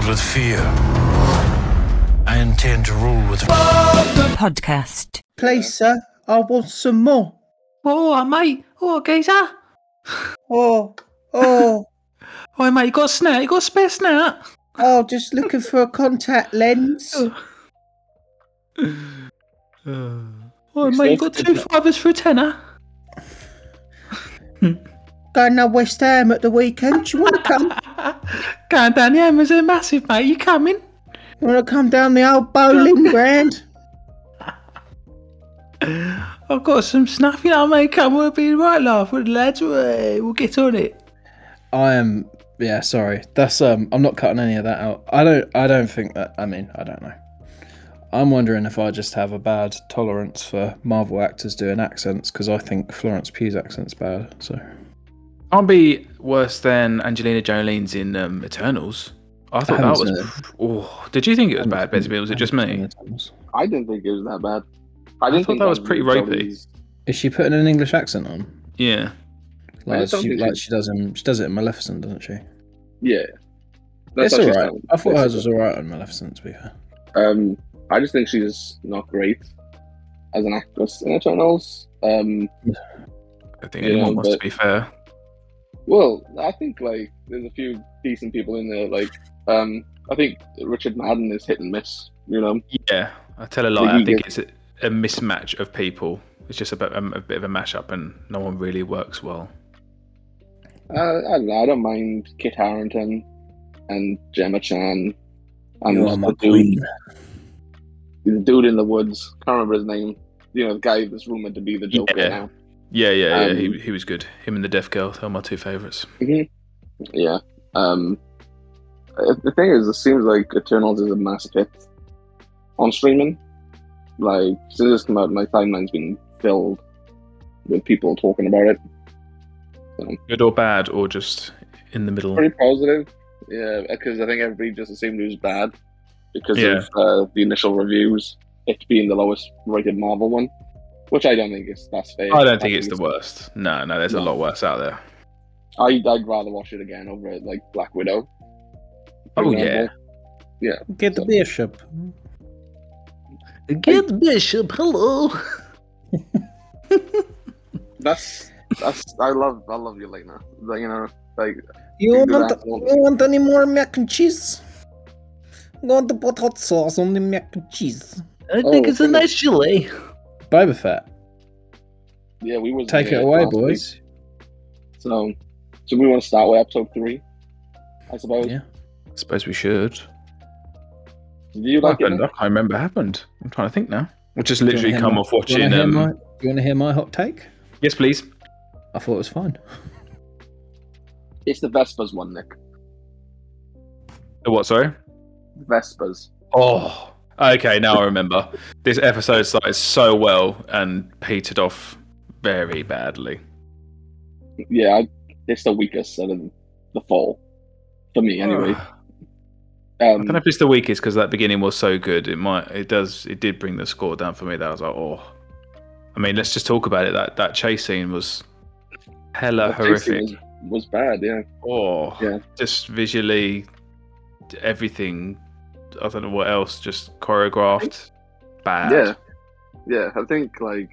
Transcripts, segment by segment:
ruled with fear. I intend to rule with the Podcast. Please, sir, I want some more. Oh, I mate. Oh, geezer. Oh, oh, Oh, mate, you got a snout? You got a spare snout? oh, just looking for a contact lens. Oh, mate, you got two fivers for a tenner? Going to West Ham at the weekend. Do you want to come? Going down the Amazon massive, mate. You coming? You want to come down the old bowling ground? I've got some snuff, you know, mate. Come, we'll be right laugh with the lads. We'll we'll get on it. I am. Yeah, sorry. That's um. I'm not cutting any of that out. I don't. I don't think that. I mean, I don't know. I'm wondering if I just have a bad tolerance for Marvel actors doing accents because I think Florence Pugh's accent's bad. So Can't be worse than Angelina Jolie's in um, Eternals. I thought that was. Oh, did you think it was bad, Bessie? Was it just me? I didn't think it was that bad. I I didn't thought think that was pretty Angelina ropey. Is she putting an English accent on? Yeah. Like she, like she- she does in she does it in Maleficent, doesn't she? Yeah, it's alright. I thought hers was alright on Maleficent. To be fair, Um, I just think she's not great as an actress in Eternals. Um, I think Yeah, anyone wants to be fair. Well, I think like there's a few decent people in there. Like, um, I think Richard Madden is hit and miss. You know, Yeah, I tell a lie. Think I think get- it's a, a mismatch of people. It's just a bit, um, a bit of a mashup, and no one really works well. uh, I don't know. I don't mind Kit Harington and Gemma Chan and you are my the dude, the dude in the woods. Can't remember his name. You know, the guy that's rumored to be the Joker Yeah. now. Yeah, yeah, yeah. Um, he, he was good. Him and the Deaf Girl. They're my two favorites. Yeah. Um, uh, the thing is, it seems like Eternals is a massive hit on streaming. Like since it's come out, my timeline's been filled with people talking about it. Good or bad, or just in the middle. Pretty positive, yeah, because I think everybody just assumed it was bad because Yeah. of uh, the initial reviews. It being the lowest rated Marvel one, which I don't think is that's fair. I don't think it's the worst. No, no, there's a lot worse out there. I, I'd rather watch it again over like Black Widow. for oh, yeah, yeah. Get the bishop. Get the Bishop, hello. That's that's I love I love Yelena. Like, you know, like You Think of want, you want any more mac and cheese? I'm going to put hot sauce on the mac and cheese. I Oh, think it's a nice chili. Boba Fett. yeah, we was Take it away, last week. boys. So, so we want to start with episode three, I suppose. Yeah. I suppose we should. Do you What like it? happened? I can't remember happened. I'm trying to think now. We just literally come hear off watching. Do you want to hear, Um, my, do you wanna hear my hot take? yes, please. I thought it was fine. It's the Vespas one, Nick. The what? Sorry. Vespas. Oh, okay. Now I remember. This episode started so well and petered off very badly. Yeah, I, it's the weakest out of the fall for me, anyway. I Um, don't know if it's the weakest because that beginning was so good. It might. It does. It did bring the score down for me. That I was like, oh. I mean, let's just talk about it. That that chase scene was hella horrific. Was, was bad, yeah. Oh, Yeah. just visually, everything. I don't know what else. Just choreographed, bad. Yeah, yeah. I think like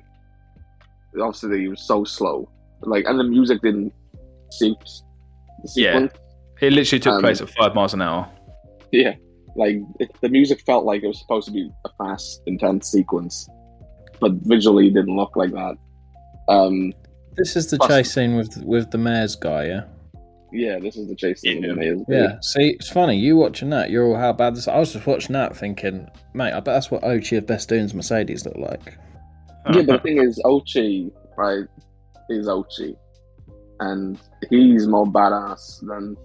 obviously it was so slow, like, and the music didn't suit the Yeah. sequence. It literally took Um, place at five miles an hour. Yeah, like it, the music felt like it was supposed to be a fast, intense sequence, but visually it didn't look like that. Um, This is the Plus- chase scene with with the mayor's guy, yeah. Yeah, this is the chase scene. Yeah. with isn't? Yeah. See, it's funny. You watching that? You're all how bad this. I was just watching that, thinking, mate, I bet that's what Ochi of Bestoon's Mercedes look like. Yeah, but the thing is, Ochi, right, is Ochi, and he's more badass than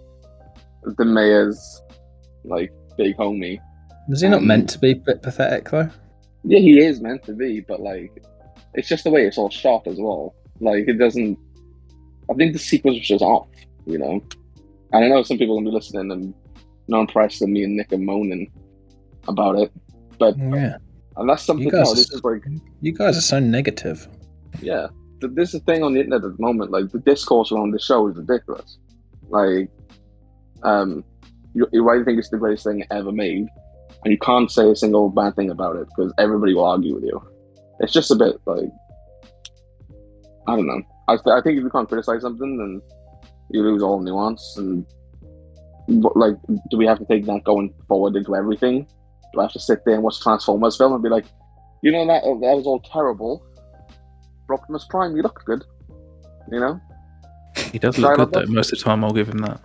the mayor's like big homie. Was he not Um, meant to be a bit pathetic though? Yeah, he is meant to be, but like, it's just the way it's all shot as well. Like, it doesn't. I think the sequence was just off, you know. And I know some people are gonna be listening and not impressed that me and Nick are moaning about it, but Yeah. and that's something. You guys- no, this is like, You guys are so negative. yeah, this is the thing on the internet at the moment. Like, the discourse around the show is ridiculous. Like, um, you, you either think it's the greatest thing ever made, and you can't say a single bad thing about it because everybody will argue with you. It's just a bit like I don't know. I, I think if you can't criticize something, then you lose all nuance. And but, like, do we have to take that going forward into everything? Do I have to sit there and watch Transformers film and be like, you know that that was all terrible? For Optimus Prime, you look good. You know, He does look good though. Most of the time, I'll give him that.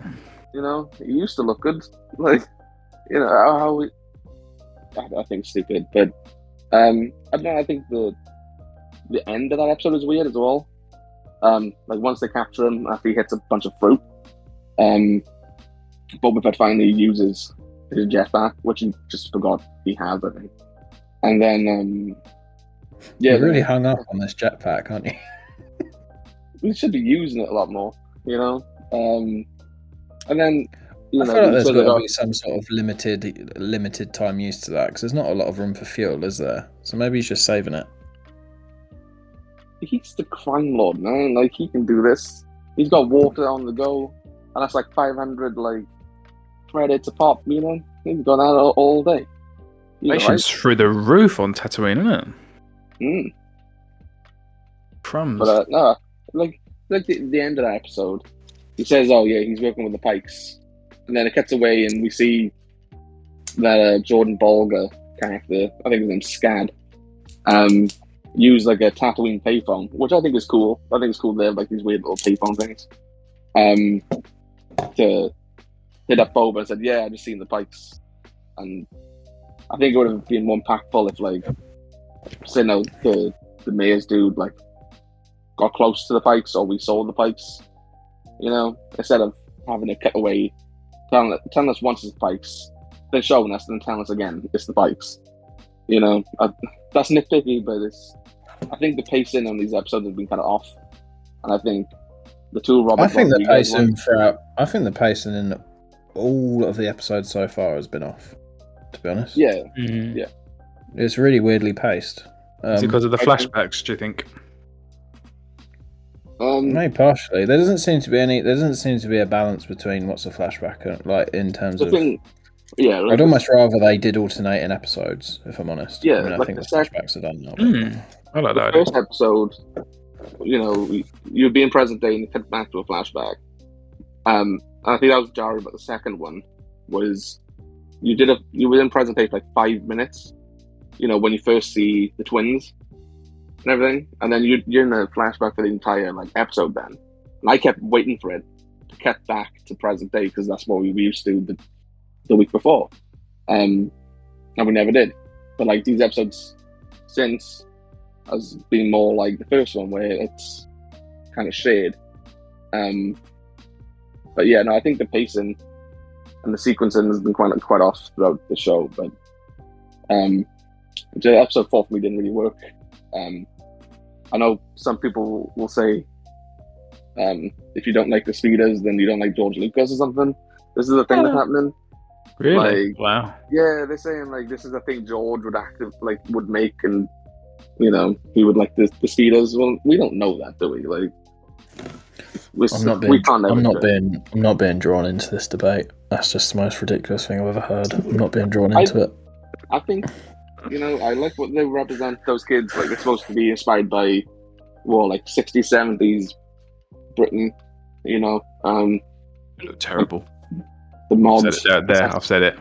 you know, he used to look good. Like, you know, how how we. I, I think stupid, but um, I don't know. I think the the end of that episode is weird as well. Um, like once they capture him after he hits a bunch of fruit, um, Boba Fett finally uses his jetpack, which he just forgot he has, I think. And then, um, yeah, You're really hung up on this jetpack, aren't you? we should be using it a lot more, you know. Um, and then, you I know, feel like there's got to be some sort of limited limited time use to that because there's not a lot of room for fuel, is there? So maybe he's just saving it. He's the crime lord, man. Like he can do this. He's got water on the go, and that's like 500 like credits a pop. You know, he's gone out all, all day. He's Patience through the roof on Tatooine, isn't it? alright. Mm. Crumbs. But uh, no, like like the, the end of that episode, he says, "Oh yeah, he's working with the Pikes," and then it cuts away, and we see that uh, Jordan Bolger character, I think his name's Skad, um, use like a Tatooine payphone, which I think is cool. I think it's cool they have like these weird little payphone things. Um, to hit up Boba and said, "Yeah, I just seen the Pikes," and I think it would have been more impactful if like, say, no, the the mayor's dude like got close to the pikes or we saw the pikes, you know, instead of having it cut away, telling, telling us once it's the pikes, then showing us, then telling us again it's the pikes. You know, I, that's nitpicky, but it's. I think the pacing on these episodes has been kind of off, and I think the two Robert. I think the pacing ones- throughout. I think the pacing in all of the episodes so far has been off. To be honest, Yeah, Mhm. it's really weirdly paced. Um, because of the flashbacks? Do you think? um, Maybe partially. There doesn't seem to be any. There doesn't seem to be a balance between what's a flashback and like in terms of. thing, yeah, like I'd almost rather they did alternate in episodes, if I'm honest. Yeah, I mean, I like think the the sec- flashbacks are done now. Mm. I like the that. first episode, you know, you'd be in present day and you cut back to a flashback. Um, and I think that was jarring, but the second one was you did a you were in present day for like five minutes. You know, when you first see the twins and everything, and then you, you're in a flashback for the entire like episode. Then, and I kept waiting for it to cut back to present day because that's what we were used to the the week before. Um, and we never did. But like these episodes since has been more like the first one where it's kind of shared. Um, but yeah, no, I think the pacing and the sequencing has been quite quite off throughout the show. But um, the episode four for me didn't really work. Um, I know some people will say um, if you don't like the speeders, then you don't like George Lucas or something. This is the thing that's happening. Really? Like- wow. Yeah, they're saying like this is the thing George would active like would make, and you know he would like the the speeders. Well, we don't know that, do we? Like, we're, I'm not we being. can't. I'm not being. I'm not being drawn into this debate. That's just the most ridiculous thing I've ever heard. I'm not being drawn I- into it. I think you know I like what they represent. Those kids like they're supposed to be inspired by, well, like 60s, 70s Britain. You know, um, It looked terrible. the I've said it there, there. I've said it.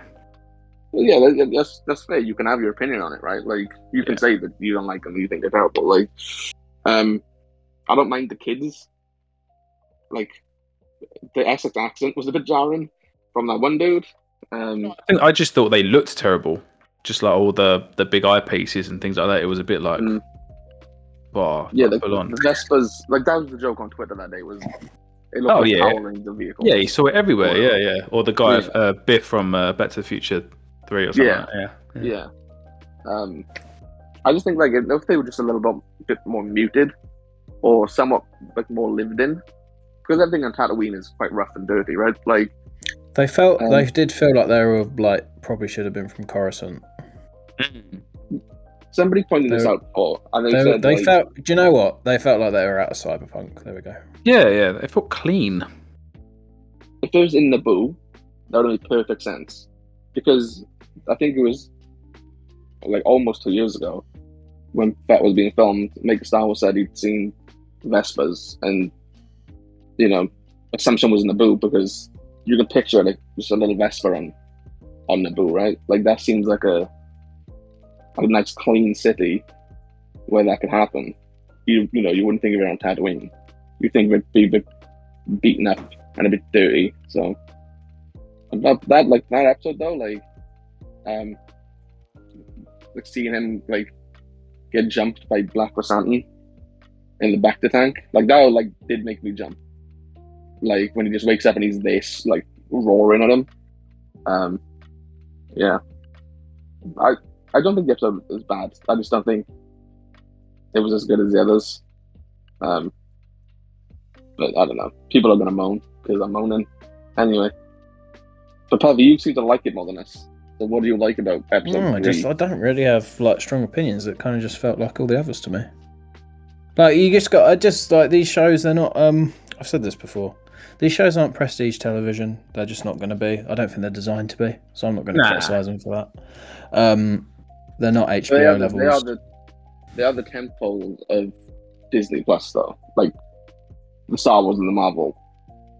Well, yeah, that- that's that's fair. You can have your opinion on it, right? Like you can Yeah. say that you don't like them, you think they're terrible. Like, um, I don't mind the kids. Like, the Essex accent was a bit jarring from that one dude. Um, I think I just thought they looked terrible. Just like all the the big eyepieces and things like that. It was a bit like, Mm. wow, yeah, the, on. the Vespas. Like that was the joke on Twitter that day. Was it looked Oh, like yeah. the vehicle? Yeah, you saw it everywhere. Yeah, yeah. Or the guy, Yeah. uh, Biff from uh, Back to the Future Three or something. Yeah. like that. yeah. yeah. Um, I just think like if they were just a little bit, bit more muted, or somewhat like more lived in, because everything on Tatooine is quite rough and dirty, right? Like. They felt. Um, they did feel like they were like probably should have been from Coruscant. Mm. Somebody pointed this They- out before, and they, They, said they like, felt. Do you know what? They felt like they were out of Cyberpunk. There we go. Yeah, yeah. They felt clean. if it was in Naboo, that would make perfect sense. Because I think it was like almost two years ago when Fett was being filmed, Make Star said he'd seen Vespas and you know, assumption was in the Naboo because you can picture like just a little Vespa on on Naboo, right? Like that seems like a a nice clean city where that could happen. You you know, you wouldn't think of it on Tatooine. You think it'd be bit beaten up and a bit dirty. So that, that like that episode though, like um like seeing him like get jumped by Black Chrysanthemum in the bacta tank, like that like did make me jump. Like when he just wakes up and he's this like roaring at him. Um yeah. I I don't think the episode is bad. I just don't think it was as good as the others. Um but I don't know. People are gonna moan because I'm moaning. Anyway. But Pavi, you seem to like it more than us. So what do you like about episode No, I just I don't really have like strong opinions. It kind of just felt like all the others to me. Like you just got I just like these shows. They're not. Um, I've said this before. These shows aren't prestige television. They're just not going to be. I don't think they're designed to be. So I'm not going to Nah. criticize them for that. Um, they're not HBO they are, levels. they are the they are the temple of Disney Plus though. Like the Star Wars and the Marvel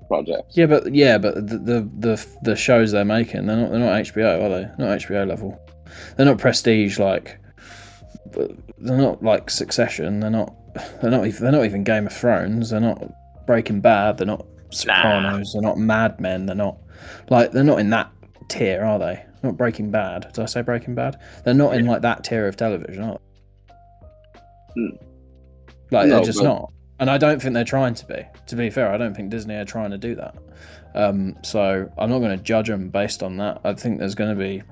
projects. Yeah, but yeah, but the, the the the shows they're making, they're not they're not HBO, are they? Not HBO level. They're not prestige like. They're not like Succession. They're not. They're not. Even, they're not even Game of Thrones. They're not Breaking Bad. They're not Sopranos. They're not Mad Men. They're not like they're not in that tier, are they? Not Breaking Bad. Did I say Breaking Bad? They're not in like that tier of television, are they? Hmm. Like No, they're just but- not. And I don't think they're trying to be. To be fair, I don't think Disney are trying to do that. Um, so I'm not going to judge them based on that. I think there's going to be.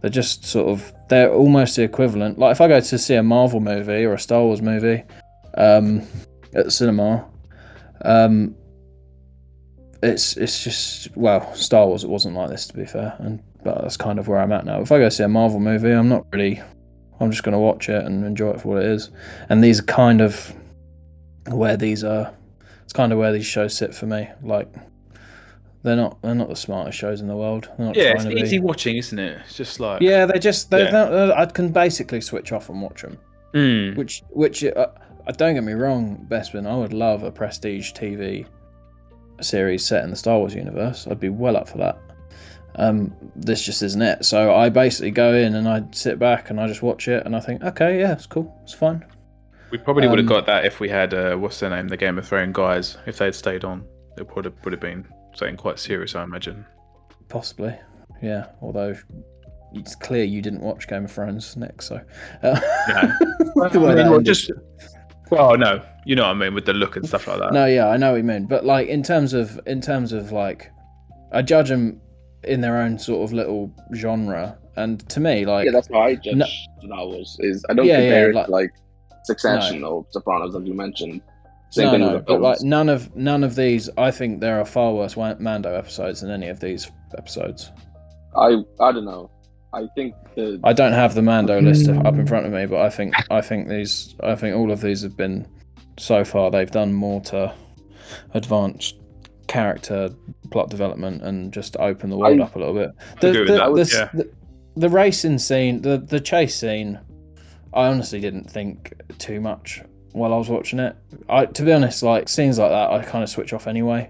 They're just sort of. They're almost the equivalent. Like if I go to see a Marvel movie or a Star Wars movie um, at the cinema, um, it's it's just well Star Wars. It wasn't like this to be fair, and but that's kind of where I'm at now. If I go see a Marvel movie, I'm not really. I'm just going to watch it and enjoy it for what it is. And these are kind of where these are. It's kind of where these shows sit for me. Like they're not they're not the smartest shows in the world. They're not Yeah, it's easy be. watching, isn't it? It's just like Yeah, they're just they're, Yeah. I can basically switch off and watch them. Mm. Which which uh, uh, don't get me wrong, Bespin. I would love a prestige TV series set in the Star Wars universe. I'd be well up for that. Um, this just isn't it. So I basically go in and I sit back and I just watch it and I think, okay, yeah, it's cool, it's fine. We probably would have Um, got that if we had uh, what's their name, the Game of Thrones guys. If they'd stayed on, it would have would have been something quite serious, I imagine. Possibly, yeah. Although it's clear you didn't watch Game of Thrones, Nick. So uh, Yeah. the way I mean, that well, just well, no, you know what I mean with the look and stuff like that. no, yeah, I know what you mean. But like in terms of in terms of like, I judge them in their own sort of little genre, and to me, like, yeah, that's how I judge No- Star Wars. Is I don't Yeah, yeah, compare it like- to like Succession or Sopranos, as you mentioned. Same no, thing no, with but like none of none of these. I think there are far worse Mando episodes than any of these episodes. I I don't know. I think the I don't have the Mando list mm. up in front of me, but I think I think these I think all of these have been so far they've done more to advance character plot development and just open the world I- up a little bit. I agree with The, that, the, the, yeah. the, the racing scene, the the chase scene, I honestly didn't think too much while I was watching it. I to be honest, like scenes like that, I kind of switch off anyway.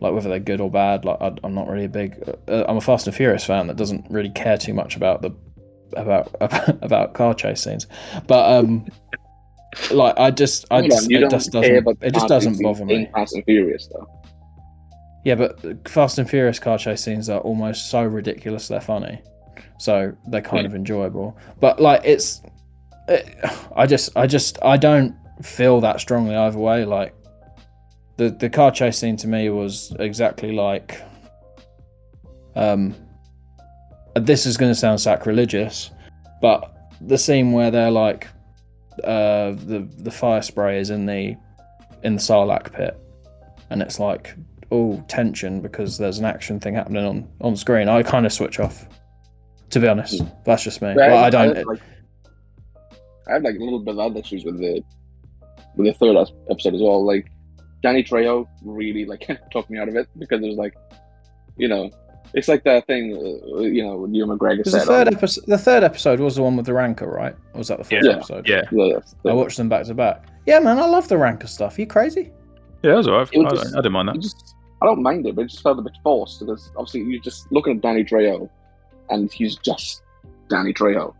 Like whether they're good or bad, like I, I'm not really a big. Uh, I'm a Fast and Furious fan that doesn't really care too much about the about about car chase scenes, but um, like I just I just, it just doesn't about it just doesn't bother in me. Fast and Furious though. Yeah, but Fast and Furious car chase scenes are almost so ridiculous they're funny, so they're kind of enjoyable. But like it's, it, I just I just I don't feel that strongly either way. Like the the car chase scene to me was exactly like, um, this is going to sound sacrilegious, but the scene where they're like, uh, the the Firespray is in the in the Sarlacc pit, and it's like all tension because there's an action thing happening on on screen. I kind of switch off. To be honest, that's just me. Well, I don't. like, I have like a little bit of other issues with the with the third episode as well. Like Danny Trejo really like took me out of it because it was like, you know, It's like that thing, uh, you know, when Ewan McGregor said. the third on- episode, the third episode was the one with the rancor, right? Or was that the fourth Yeah. episode? Yeah, Yeah, that's the- I watched them back to back. Yeah, man, I love the rancor stuff. Are you crazy? yeah, that was alright. It was I, just- I didn't mind that. just I don't mind it, but it just felt a bit forced because obviously you're just looking at Danny Trejo, and he's just Danny Trejo.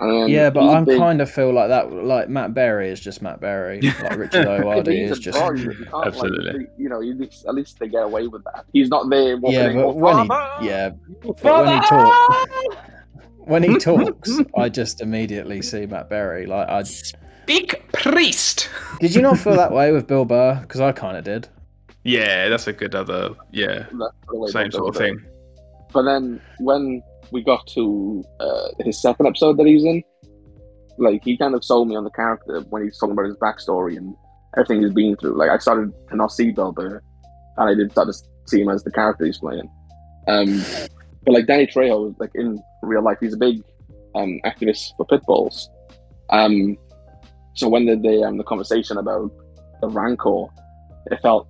And yeah, but I big- kind of feel like that. Like Matt Berry is just Matt Berry. Like Richard Yeah, Ayoade is just. you can't, like, Absolutely. you know, you, at least they get away with that. He's not there. walking Yeah, but going, when he, yeah, but when he talks, when he talks, I just immediately see Matt Berry. Like, I Big priest. did you not feel that way with Bill Burr? Because I kind of did. Yeah, that's a good other. Yeah, That's the way same sort of do it. thing. But then when we got to uh, his second episode that he was in, like he kind of sold me on the character when he's talking about his backstory and everything he's been through. Like I started to not see Bill Burr, and I did start to see him as the character he's playing. Um, but like Danny Trejo, like in real life, he's a big um, activist for pit bulls. Um, so when the the, um, the conversation about the rancor, it felt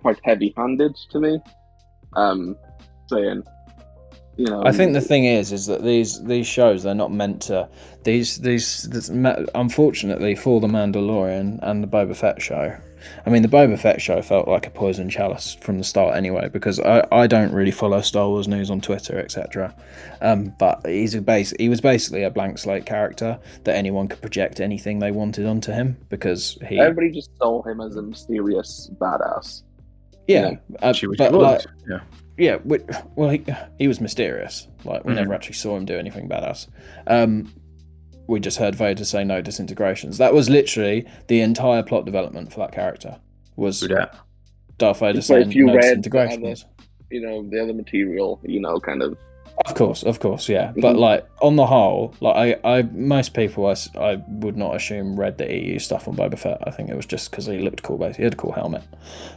quite heavy-handed to me. Um, saying, you know, I think the thing is, is that these these shows they're not meant to. These these this, unfortunately for the Mandalorian and the Boba Fett show. I mean, the Boba Fett show felt like a poison chalice from the start, anyway. Because I, I don't really follow Star Wars news on Twitter, etc. Um, but he's a base. He was basically a blank slate character that anyone could project anything they wanted onto him because he. everybody just saw him as a mysterious badass. yeah, uh, She was. but like, yeah. Yeah, we, well, he, he was mysterious. Like we Mhm. never actually saw him do anything badass. Um, we just heard Vader say no disintegrations. That was literally the entire plot development for that character. Was Do that. Darth Vader It's saying if you no read the disintegrations? You know, the other material, you know, kind of. Of course, of course, yeah. But Mhm. like on the whole, like I, I most people I, I would not assume read the EU stuff on Boba Fett. I think it was just because he looked cool. Basically, he had a cool helmet,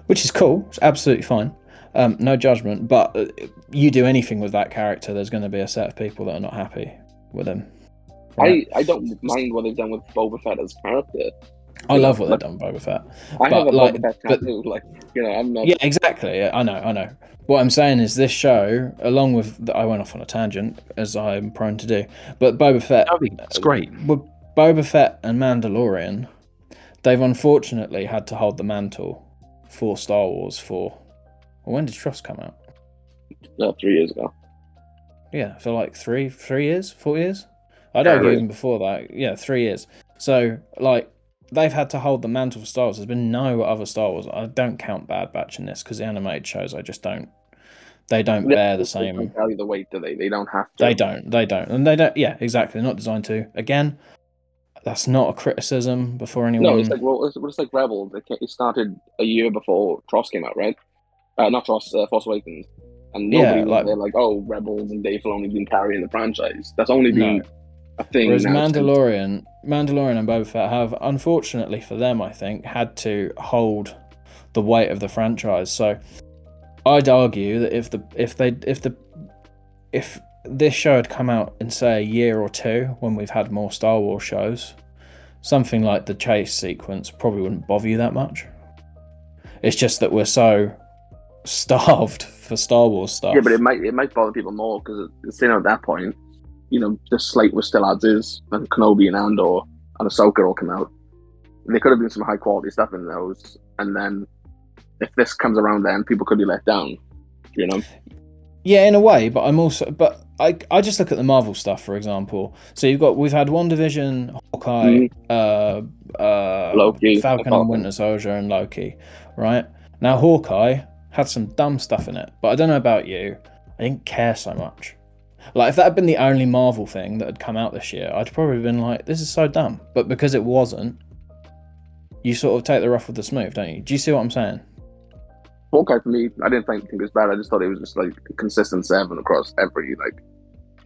which is cool. It's absolutely fine. Um, no judgment. But uh, you do anything with that character, there's going to be a set of people that are not happy with him. Right? I, I don't mind what they've done with Boba Fett as a character. I, love what they've done with Boba Fett. I But, have a like, Boba Fett but- tattoo. Like, you know, I'm not. Yeah, exactly. Yeah, I know, I know. What I'm saying is this show, along with the, I went off on a tangent as I'm prone to do, but Boba Fett, It's great. with Boba Fett and Mandalorian, they've unfortunately had to hold the mantle for Star Wars for. Well, when did TROS come out? No, three years ago. Yeah, for like three, three years, four years. I don't even before that. Yeah, three years. So like they've had to hold the mantle for Star Wars. There's been no other Star Wars. I don't count Bad Batch in this because the animated shows I just don't. They don't bear the They same. don't the weight, do they? They don't have to. They don't. They don't. And they don't. Yeah, exactly. They're not designed to. Again, that's not a criticism before anyone. No, it's like well, it's, it's like Rebels. It, it started a year before TROS came out, right? Uh, not TROS, uh, Force Awakens. And Yeah, nobody was like- there like, oh, Rebels and Dave Filoni been carrying the franchise. That's only been No. a thing. Whereas Mandalorian, Mandalorian and Boba Fett have, unfortunately for them, I think, had to hold the weight of the franchise. So, I'd argue that if the if they if the if this show had come out in say a year or two when we've had more Star Wars shows, something like the chase sequence probably wouldn't bother you that much. It's just that we're so starved for Star Wars stuff. Yeah, but it might it might bother people more because it's you know at that point, you know, the slate was still as is, and Kenobi and Andor and Ahsoka all come out. There could have been some high quality stuff in those, and then if this comes around, then people could be let down. You know, Yeah, in a way, but I'm also but I I just look at the Marvel stuff for example. So you've got we've had WandaVision, Hawkeye, uh, uh, Loki, Falcon and. Winter Soldier, and Loki. Right now, Hawkeye had some dumb stuff in it, but I don't know about you. I didn't care so much. Like if that had been the only Marvel thing that had come out this year, I'd probably been like, "This is so dumb." But because it wasn't, you sort of take the rough with the smooth, don't you? Do you see what I'm saying? Hawkeye for me, I didn't think it was bad. I just thought it was just like a consistent seven across every like.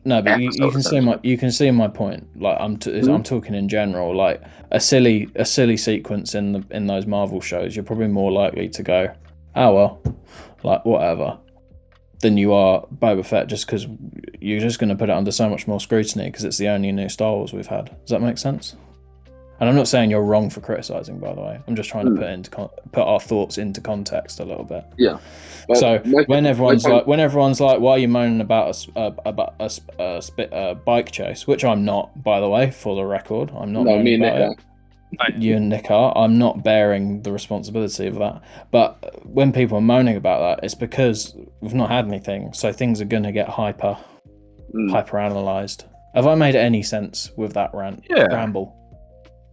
No, but you, you can see my you can see my point. Like I'm t- Mhm. I'm talking in general. Like a silly a silly sequence in the in those Marvel shows, you're probably more likely to go, oh well, like whatever, than you are Boba Fett just because you're just going to put it under so much more scrutiny because it's the only new Star Wars we've had. Does that make sense? And I'm not saying you're wrong for criticizing, by the way. I'm just trying to Mm. put into con- put our thoughts into context a little bit. But so my- when everyone's like, when everyone's like, "Why are you moaning about a uh, about a, a sp- a bike chase?" Which I'm not, by the way, for the record, I'm not. no, me and Nick about it. are. you and Nick are. I'm not bearing the responsibility of that. But when people are moaning about that, it's because we've not had anything, so things are going to get hyper Mm, hyper analyzed. Have I made any sense with that rant Yeah. ramble?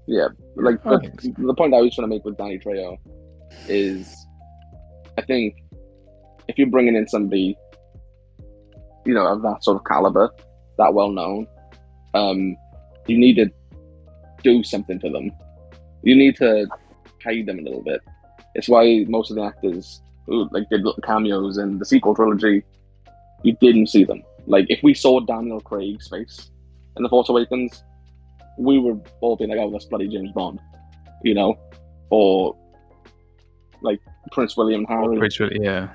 Yeah, like the, so. the point I was trying to make with Danny Trejo is, I think if you're bringing in somebody, you know, of that sort of caliber, that well known, um, you need to do something for them. You need to hide them a little bit. It's why most of the actors who like did little cameos in the sequel trilogy, you didn't see them. Like if we saw Daniel Craig's face in The Force Awakens, we were all being like, "Oh, that's bloody James Bond," you know, or like Prince William Harry. Pretty sure- yeah.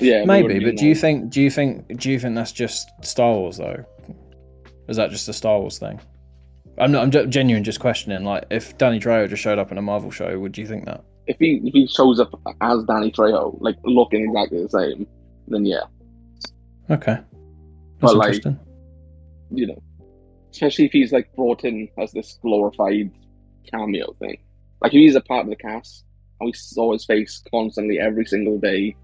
yeah, Maybe, would've but do you think do you think do you think that's just Star Wars though? Is that just a Star Wars thing? I'm not. I'm genuine, just questioning. Like, if Danny Trejo just showed up in a Marvel show, would you think that? if he if he shows up as Danny Trejo, like looking exactly the same, then yeah, Okay, that's But, like, interesting. you know, especially if he's like brought in as this glorified cameo thing. Like if he's a part of the cast and we saw his face constantly every single day,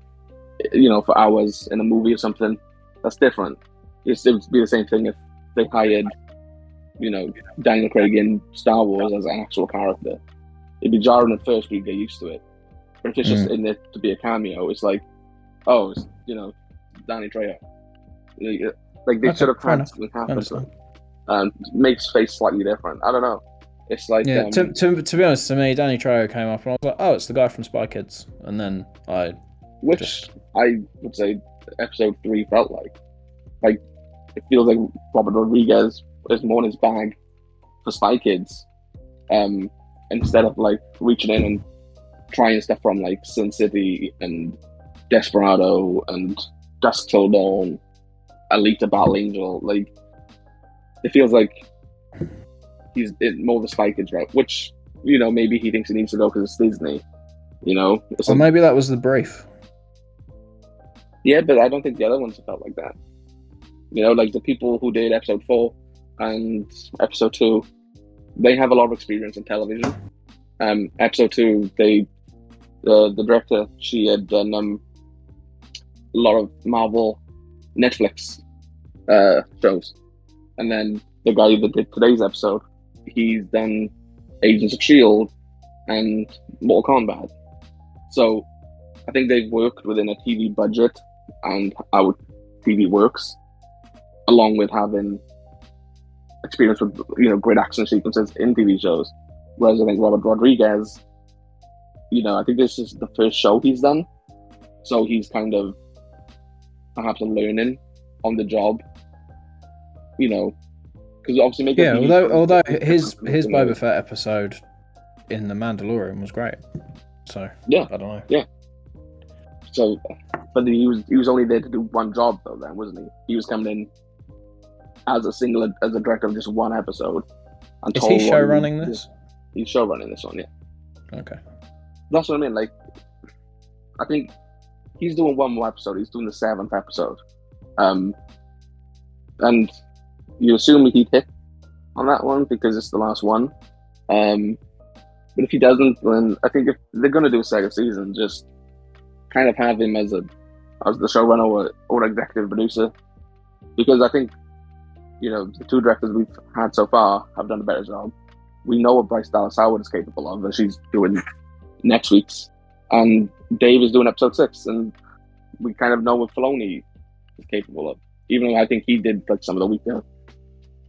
you know, for hours in a movie or something, that's different. It's, it would be the same thing if they hired, you know, Daniel Craig in Star Wars as an actual character. It'd be jarring at first, but you get used to it. But if it's just in there to be a cameo, it's like, oh, it's, you know, Danny Trejo. Like like, they Okay, should have fair had enough. something happen to him and makes face slightly different. I don't know. It's like Yeah, um, to, to, to be honest, to me, Danny Trejo came up and I was like, oh, it's the guy from Spy Kids. And then I, which just- I would say episode three felt like. Like it feels like Robert Rodriguez in his bag for Spy Kids, um, instead of like reaching in and trying stuff from like Sin City and Desperado and Dusk Till Dawn, Alita Battle Angel. Like it feels like he's in more of the Spy Kids route, which you know maybe he thinks he needs to go because it's Disney. You know, It's or like- maybe that was the brief. Yeah, but I don't think the other ones felt like that. You know, like the people who did episode four and episode two, they have a lot of experience in television. Um, episode two, they, the the director, she had done um, a lot of Marvel, Netflix, uh, shows, and then the guy that did today's episode, he's done Agents of Shield and Mortal Kombat. So, I think they've worked within a TV budget and how TV works, along with having experience with you know great action sequences in TV shows. Whereas I think Robert Rodriguez, you know, I think this is the first show he's done, so he's kind of perhaps learning on the job. You know, because obviously making a Yeah, although although his his from, you know, Boba Fett episode in the Mandalorian was great. So Yeah. I don't know. Yeah. So, but he was he was only there to do one job though. Then wasn't he? He was coming in as a single as a director of just one episode. and Is he show running this? He's show running this one, yeah. Okay. That's what I mean. Like, I think he's doing one more episode. He's doing the seventh episode, um, and you assume he'd hit on that one because it's the last one. Um, but if he doesn't, then I think if they're going to do a second season, just kind of have him as a as the showrunner or, or executive producer, because I think you know the two directors we've had so far have done a better job. We know what Bryce Dallas Howard is capable of, and she's doing next week's, and Dave is doing episode six, and we kind of know what Filoni is capable of. Even though I think he did like some of the weaker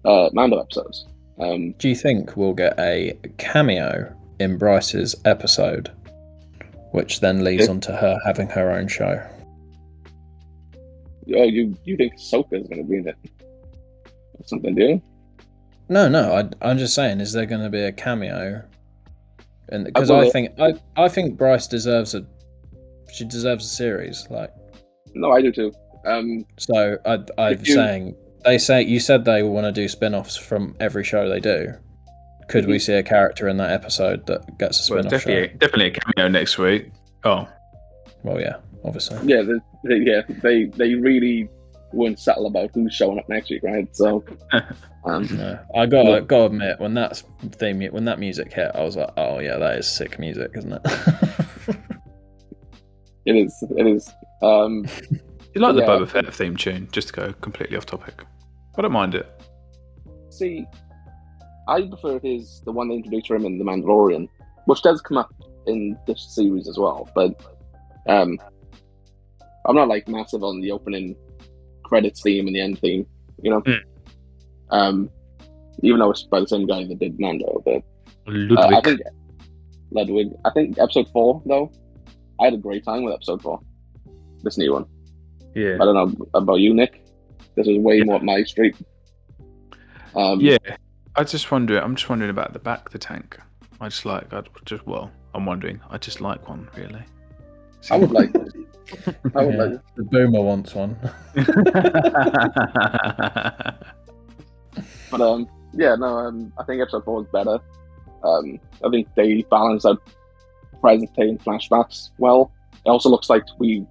uh, Mando episodes. Um, Do you think we'll get a cameo in Bryce's episode, which then leads Yeah. on to her having her own show? oh, you you think Ahsoka is going to be in it? Or something, do you? No, no. I, I'm just saying, is there going to be a cameo? And because well, I think I, I think Bryce deserves a she deserves a series. Like No, I do too. Um, so, I I'm you- saying they say you said they want to do spin-offs from every show they do. could we see a character in that episode that gets a Well, spin-off definitely, show? definitely a cameo next week. Oh, Well, yeah, obviously. Yeah, they, they, yeah, they they really weren't settle about who's showing up next week, right? So, um, No, I gotta gotta admit when that theme when that music hit, I was like, oh yeah, that is sick music, isn't it? it is, it is. Um, you like the Yeah. Boba Fett theme tune? Just to go completely off topic. I don't mind it. see, I prefer his the one they introduced for him in the Mandalorian, which does come up in this series as well. But um, I'm not like massive on the opening credits theme and the end theme, you know. Hmm. Um, even though it's by the same guy that did Mando, but uh, Ludwig. I think Ludwig. I think episode four though, I had a great time with episode four. This new one. yeah. I don't know about you, Nick. This is way Yeah. more my street. Um, Yeah, I just wonder. I'm just wondering about the back of the tank. I just like. I just well, I'm wondering. I just like one really. I would like. I would Yeah, like. the boomer wants one. But um, yeah, no, um, I think episode four is better. Um, I think they balance out present day and flashbacks well. It also looks like we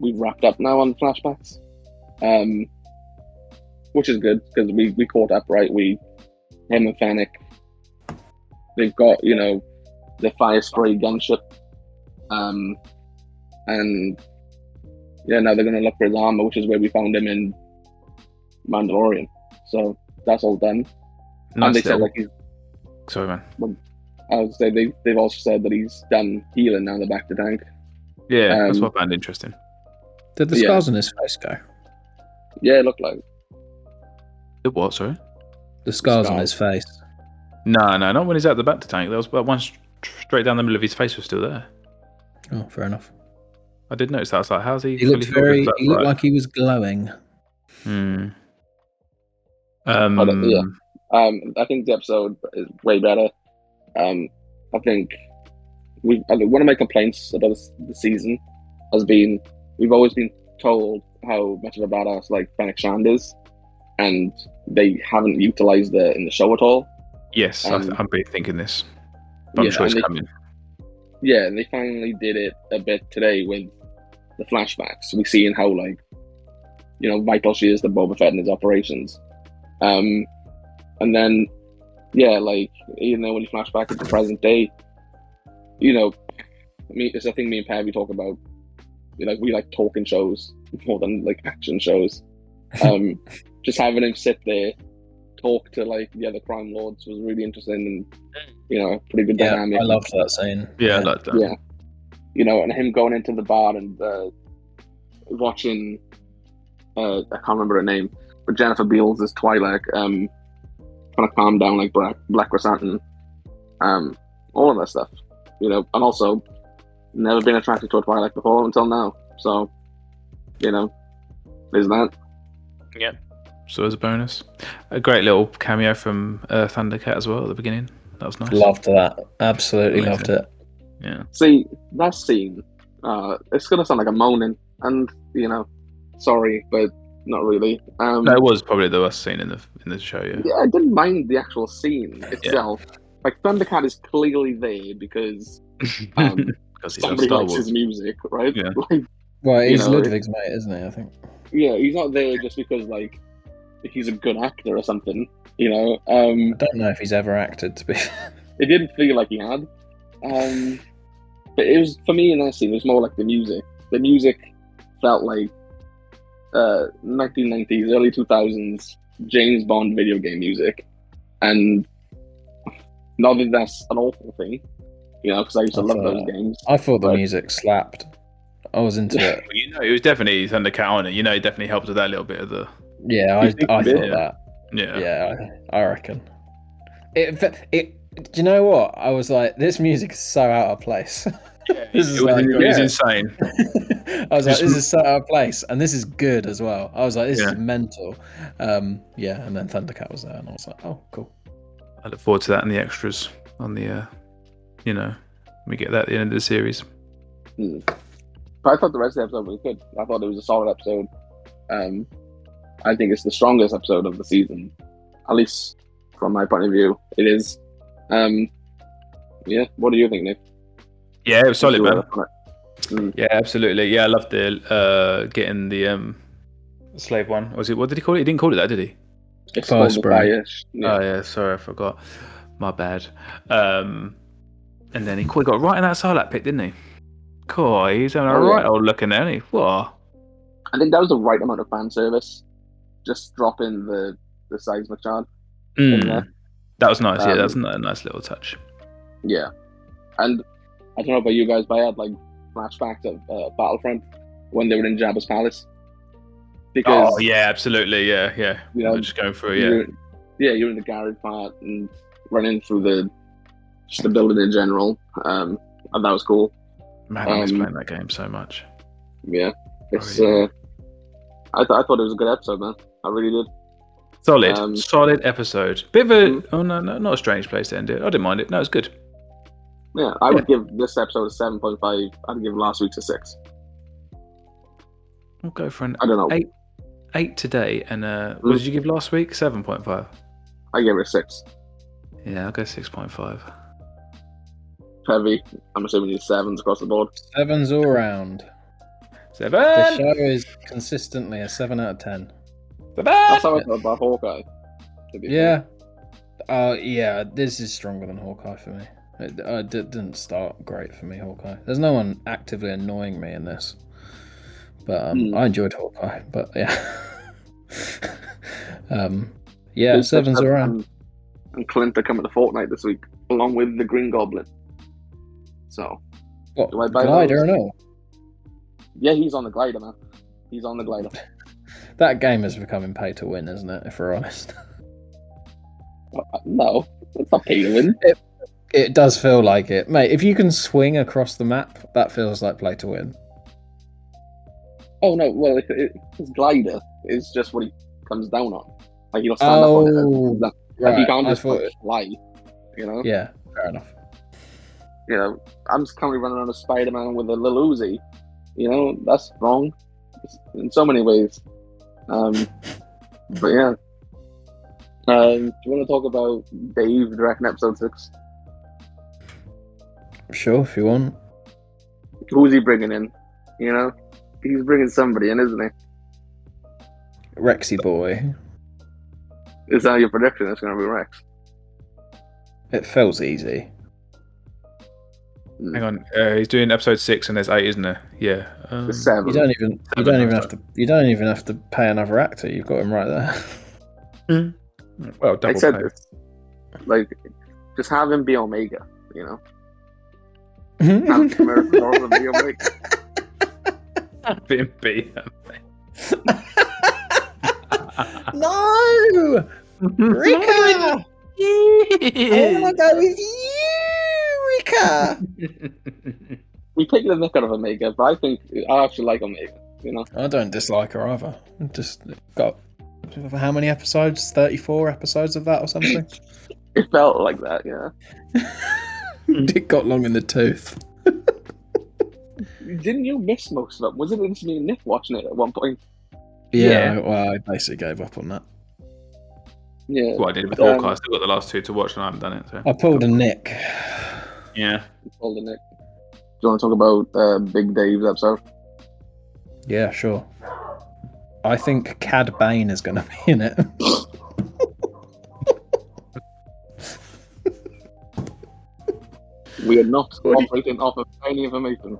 we've wrapped up now on flashbacks, um, which is good because we we caught up right. We him and Fennec, they've got you know the Firespray gunship, um, and yeah, now they're gonna look for his armor, which is where we found him in Mandalorian. So that's all done. and nice they said like he's Sorry, man. I would say they they've also said that he's done healing now the bacta tank. Yeah, that's Um, what I found interesting. Did the Yeah. scars on his face go? Yeah, it looked like It what? Sorry. The scars on his face. No, no, not when he's at the bacta tank. There was but one straight down the middle of his face was still there. Oh, fair enough. I did notice that. I was like, how's he? He looked very. He looked right? like he was glowing. Hmm. Um, But, yeah. Um, I think the episode is way better. Um, I think we I think one of my complaints about this, the season has been we've always been told how much of a badass like Fennec Shand is, and they haven't utilized it in the show at all. Yes, I um, th- I'm be thinking this. But I'm yeah, sure it's and they- coming. Yeah, and they finally did it a bit today with the flashbacks. We see in how like you know vital she is to Boba Fett and his operations. Um, and then yeah, like you know when you flash back to the present day, you know, me it's a thing me and Pabby talk about. You know, we like talking shows more than like action shows. Um, just having him sit there talk to like the other crime lords was really interesting and you know pretty good Yeah, dynamic. I loved that scene. Yeah, I like that. Yeah. You know, and him going into the bar and uh, watching, uh, I can't remember her name, but Jennifer Beals as Twi'lek, um, trying to calm down like Black, Black Chrysanthemum, um, all of that stuff. You know, and also never been attracted to a Twi'lek before until now. So, you know, there's that. Yep. So as a bonus, a great little cameo from uh, Thundercat as well at the beginning. That was nice. Loved that. Absolutely Amazing. loved it. Yeah. See, that scene, uh, it's going to sound like a moaning, and, you know, sorry, but not really. Um, No, it was probably the worst scene in the in the show. Yeah. Yeah, I didn't mind the actual scene itself. Like Thundercat is clearly there because um, because he's somebody likes his music, right? Yeah. Like, Well, You he's know, Ludwig's mate, isn't he? I think. yeah, he's not there just because like he's a good actor or something. You know, um, I don't know if he's ever acted. To be. it didn't feel like he had. Um, but it was for me in that scene. It was more like the music. The music felt like uh, 1990s, early 2000s James Bond video game music, and not that that's an awful thing, you know, because I used to I love thought- those games. I thought the Right. music slapped. I was into it. You know, it was definitely Thundercat on it. You know, it definitely helped with that little bit of the Yeah, I, think I it did? thought Yeah. that. yeah. Yeah, I, I reckon. It, it. Do you know what? I was like, this music is so out of place. This is it, was, like- it was Yeah. insane. I was like, this is so out of place, and this is good as well. I was like, this Yeah. is mental. Um, yeah, and then Thundercat was there, and I was like, oh, cool. I look forward to that and the extras on the, uh, you know, we get that at the end of the series. But I thought the rest of the episode was good. I thought it was a solid episode. Um, I think it's the strongest episode of the season, at least from my point of view. It is. Um, yeah. What do you think, Nick? Yeah, it was solid, man. were on it. Yeah, absolutely. Yeah, I loved the uh, getting the um, slave one. Was it? What did he call it? He didn't call it that, did he? It's called the Firespray. Yeah. Oh yeah, sorry, I forgot. My bad. Um, and then he, he got right in that Sarlacc pit, didn't he? Cool. He's having a Oh, yeah. right old look in there, isn't he? What? I think that was the right amount of fan service. Just dropping the the seismic charge. Mm. there. That was nice. yeah, Um, that was a nice little touch. Yeah, and I don't know about you guys, but I had like flashbacks of uh, Battlefront when they were in Jabba's palace. Because Oh yeah, absolutely. Yeah, yeah. You know, just going through. Yeah. you're, yeah, you're in the garage part and running through the just the building in general. Um, and that was cool. Man, I miss um, playing that game so much. Yeah, it's. Oh, Uh, I th- I thought it was a good episode, man. I really did. Solid, um, solid episode. Bit of a Mm. oh no, no, not a strange place to end it. I didn't mind it. No, it's good. Yeah, I would give this episode a seven point five. I'd give last week's a six. We'll go for an I don't know. Eight. eight today. And uh, Mm. what did you give last week? Seven point five. I gave it a six. Yeah, I'll go six point five. Heavy. I'm assuming you sevens across the board. Sevens all round. Seven. The show is consistently a seven out of ten. That's how I felt about Hawkeye. to be Yeah. Uh, yeah, this is stronger than Hawkeye for me. It uh, d- didn't start great for me, Hawkeye. There's no one actively annoying me in this. But um, Hmm. I enjoyed Hawkeye, but yeah. um, yeah, fair. sevens around. And, Clint are coming to Fortnite this week, along with the Green Goblin. So What, do I buy glider those? and all? yeah, he's on the glider, man. He's on the glider. That game is becoming pay to win, isn't it, if we're honest? Uh, no, it's not pay to win. It does feel like it. Mate, if you can swing across the map, that feels like play to win. Oh no, well, it, it, his glider is just what he comes down on. Like he'll stand up on it. Oh, Like, Right, he can't just thought, like, fly. You know. yeah, fair enough. You know, I'm just currently running around as Spider-Man with a little Uzi. You know, that's wrong in so many ways. Um, but yeah. Um, do you want to talk about Dave directing episode six? Sure, if you want. Who's he bringing in? You know, he's bringing somebody in, isn't he? Rexy boy. Is that your prediction? It's going to be Rex. It feels easy. Hang on. Uh, he's doing episode six, and there's eight, isn't there? Yeah. Um, seven. You don't even you Seven, don't even have to you don't even have to pay another actor. You've got him right there. well, I said pay. this. Like, just have him be Omega. You know, have American Horror be Omega. Being beat. No! Rika! I wanna go with you, Rika! We take the nick out of Omega, but I think I actually like Omega. You know, I don't dislike her either. Just got how many episodes? Thirty four episodes of that or something. it felt like that. Yeah. It got long in the tooth. Didn't you miss most of it? Was it just me and Nick watching it at one point? Yeah, Yeah. well, I basically gave up on that. Yeah. what I did with Um, Hawkeye. I still got the last two to watch, and I haven't done it. So. I pulled a nick. Yeah. pulled on, Nick. Do you want to talk about uh, Big Dave's episode? Yeah, sure. I think Cad Bane is going to be in it. We are not operating off of any information.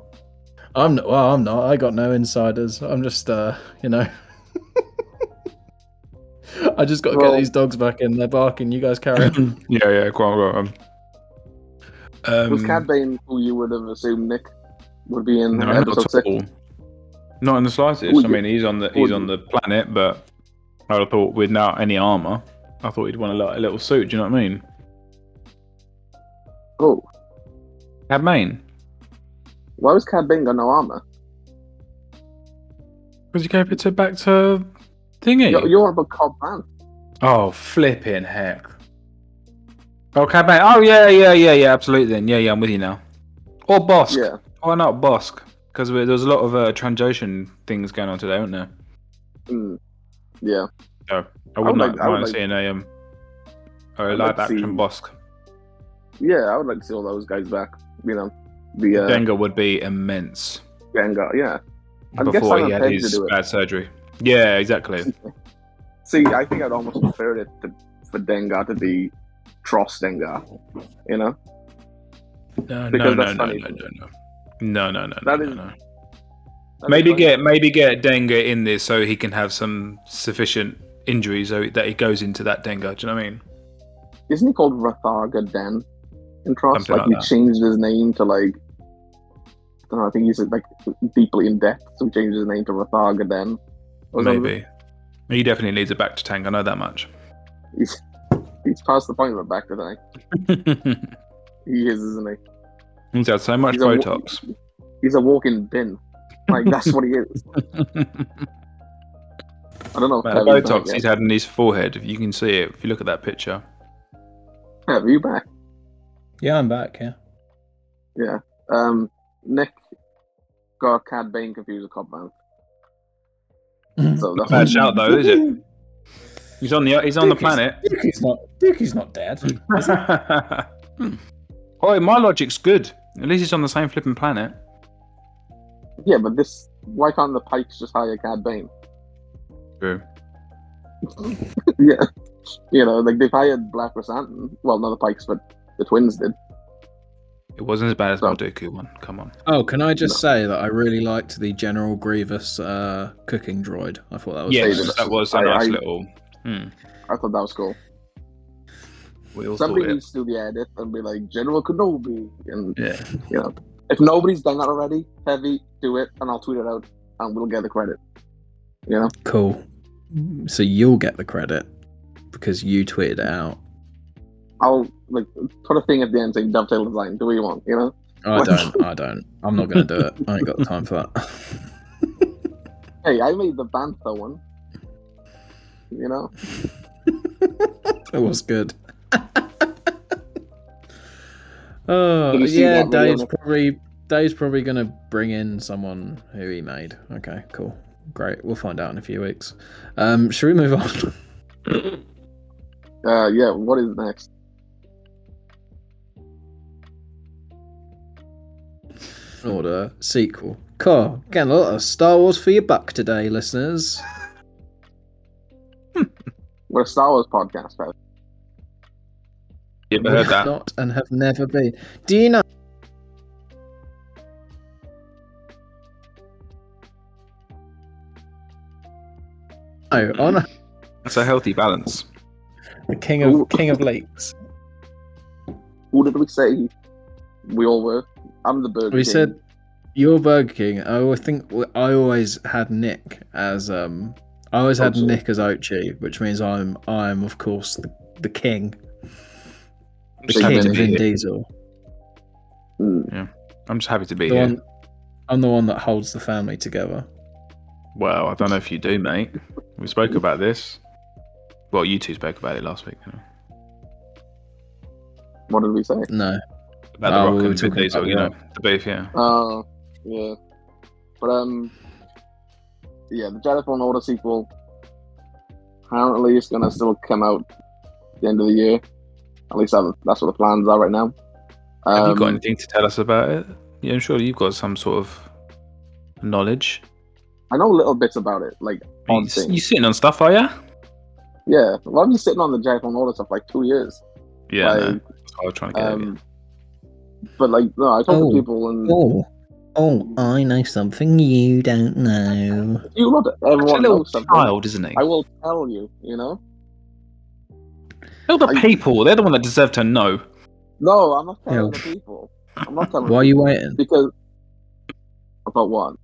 I'm not, well, I'm not. I got no insiders. I'm just, uh, you know. I just got to Well- get these dogs back in. They're barking. You guys carry on. yeah, yeah. Go on, go on. Um, Was Cad Bane who you would have assumed Nick would be in no, not episode at six? all. Not in the slightest. Would I you? mean, he's on the he's Would on the planet, but I would have thought without any armor, I thought he'd want a little suit. Do you know what I mean? Oh, Cad Bane. why was Cad Bane got no armor? Because you gave it to back to thingy. You're, you're about Cobb Vanth. Oh, flipping heck. Oh, Cad Bane. Oh, yeah, yeah, yeah, yeah, absolutely. Then. Yeah, yeah, I'm with you now. Or Bossk. Yeah. Why not Bossk? Because there was a lot of uh, Trandoshan things going on today, weren't there? Mm. Yeah. I would like- I would mind like- seeing a, um, a live like action see- Bossk. yeah, I would like to see all those guys back. You know, the uh, Dengar would be immense Gengar. Yeah. Get before he had his bad surgery. Yeah, exactly. See, I think I'd almost prefer it to, for Dengar to be TROS Dengar. You know, No, Because no, no, no, no, no, no. No, no, no, no, is- no, Maybe funny. get maybe get Dengar in this so he can have some sufficient injuries so that he goes into that Dengar. Do you know what I mean? Isn't he called Ratharga Den in TROS? Something Like, like he changed his name to like. I don't know. I think he's like deeply in debt, so he changed his name to Ratharga then. or something. Maybe. He definitely needs a bacta tank. I know that much. He's he's past the point of a bacta tank. He is, isn't he? He's had so much He's a Botox. He's a walking bin. Like that's what he is. I don't know. Man, Kevin's the back Botox he's had in his forehead. If you can see it if you look at that picture. Have you back? Yeah, I'm back. Yeah. Yeah. Um, Nick got Cad Bane confused with Cobb Vanth. So that's Bad shout though, is it? He's on the he's on the planet. Dooku's not. Dooku's not dead. Oh, my logic's good. At least he's on the same flipping planet. Yeah, but this. Why can't the Pikes just hire Cad Bane? True. yeah. You know, like they've hired Black Krrsantan. Well, not the Pikes, but the twins did. It wasn't as bad as No. my Dooku one. Come on. Oh, can I just No. say that I really liked the General Grievous uh, cooking droid. I thought that was Yes, David. that was a I- nice I- little. Hmm. I thought that was cool. We all Somebody needs to do the edit and be like General Kenobi, and Yeah. you know, if nobody's done that already, heavy, do it, and I'll tweet it out, and we'll get the credit. You know, cool. So you'll get the credit because you tweeted it out. I'll like put a thing at the end saying dovetail design. Do what you want. You know, I What? don't. I don't. I'm not going to do it. I ain't got the time for that. hey, I made the Bantha one. You know, it was good. oh Did you see yeah, Dave's probably Dave's probably going to bring in someone who he made. Okay, cool, great. We'll find out in a few weeks. Um, should we move on? uh, yeah. What is next? Order sequel. Cool. Getting a lot of Star Wars for your buck today, listeners. We're a Star Wars podcast, right? You ever heard that? Not and have never been. Do you know? Oh, on That's a healthy balance. the king Ooh. of king of lakes. What did we say we all were? I'm the Burger We King. said you're Burger King. I always think I always had Nick as um. I always had Ochi. Nick as Ochi, which means I'm I'm of course the, the king, the king of Vin here. Diesel. Mm, I'm just happy to be The here. one, I'm the one that holds the family together. Well, I don't know if you do, mate. We spoke about this. Well, you two spoke about it last week. You know, what did we say? No, about Oh, the we Rock were and Vin talking Diesel. about You know, Rock. the beef. Yeah. Uh, yeah. But um, yeah, the Jedi Fallen Order sequel apparently is gonna still come out at the end of the year. At least that's what the plans are right now. Have you got Um, anything to tell us about it? Yeah, I'm sure you've got some sort of knowledge. I know a little bits about it, like You, odd things. you sitting on stuff, are you? Yeah, well, I've been sitting on the Jedi Fallen Order stuff like two years. Yeah. Like, no. That's what I was trying to get. at you. But like, no, I talk Oh. to people and Oh, oh, I know something you don't know. you lot, Such everyone little knows something. child, isn't he? I will tell you. You know? Tell the I- people. They're the one that deserve to know. No, I'm not telling Yeah. the people. I'm not telling. Why are you people. waiting? Because about what?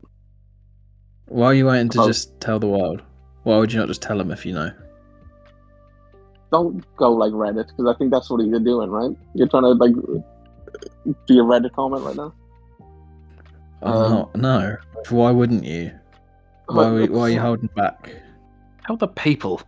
Why are you waiting to Oh. just tell the world? Why would you not just tell them if you know? don't go like Reddit because I think that's what you're doing, right? You're trying to like be a comment right now. I'm Um, not. No. Why wouldn't you? Why, But why are you holding back? Tell the people.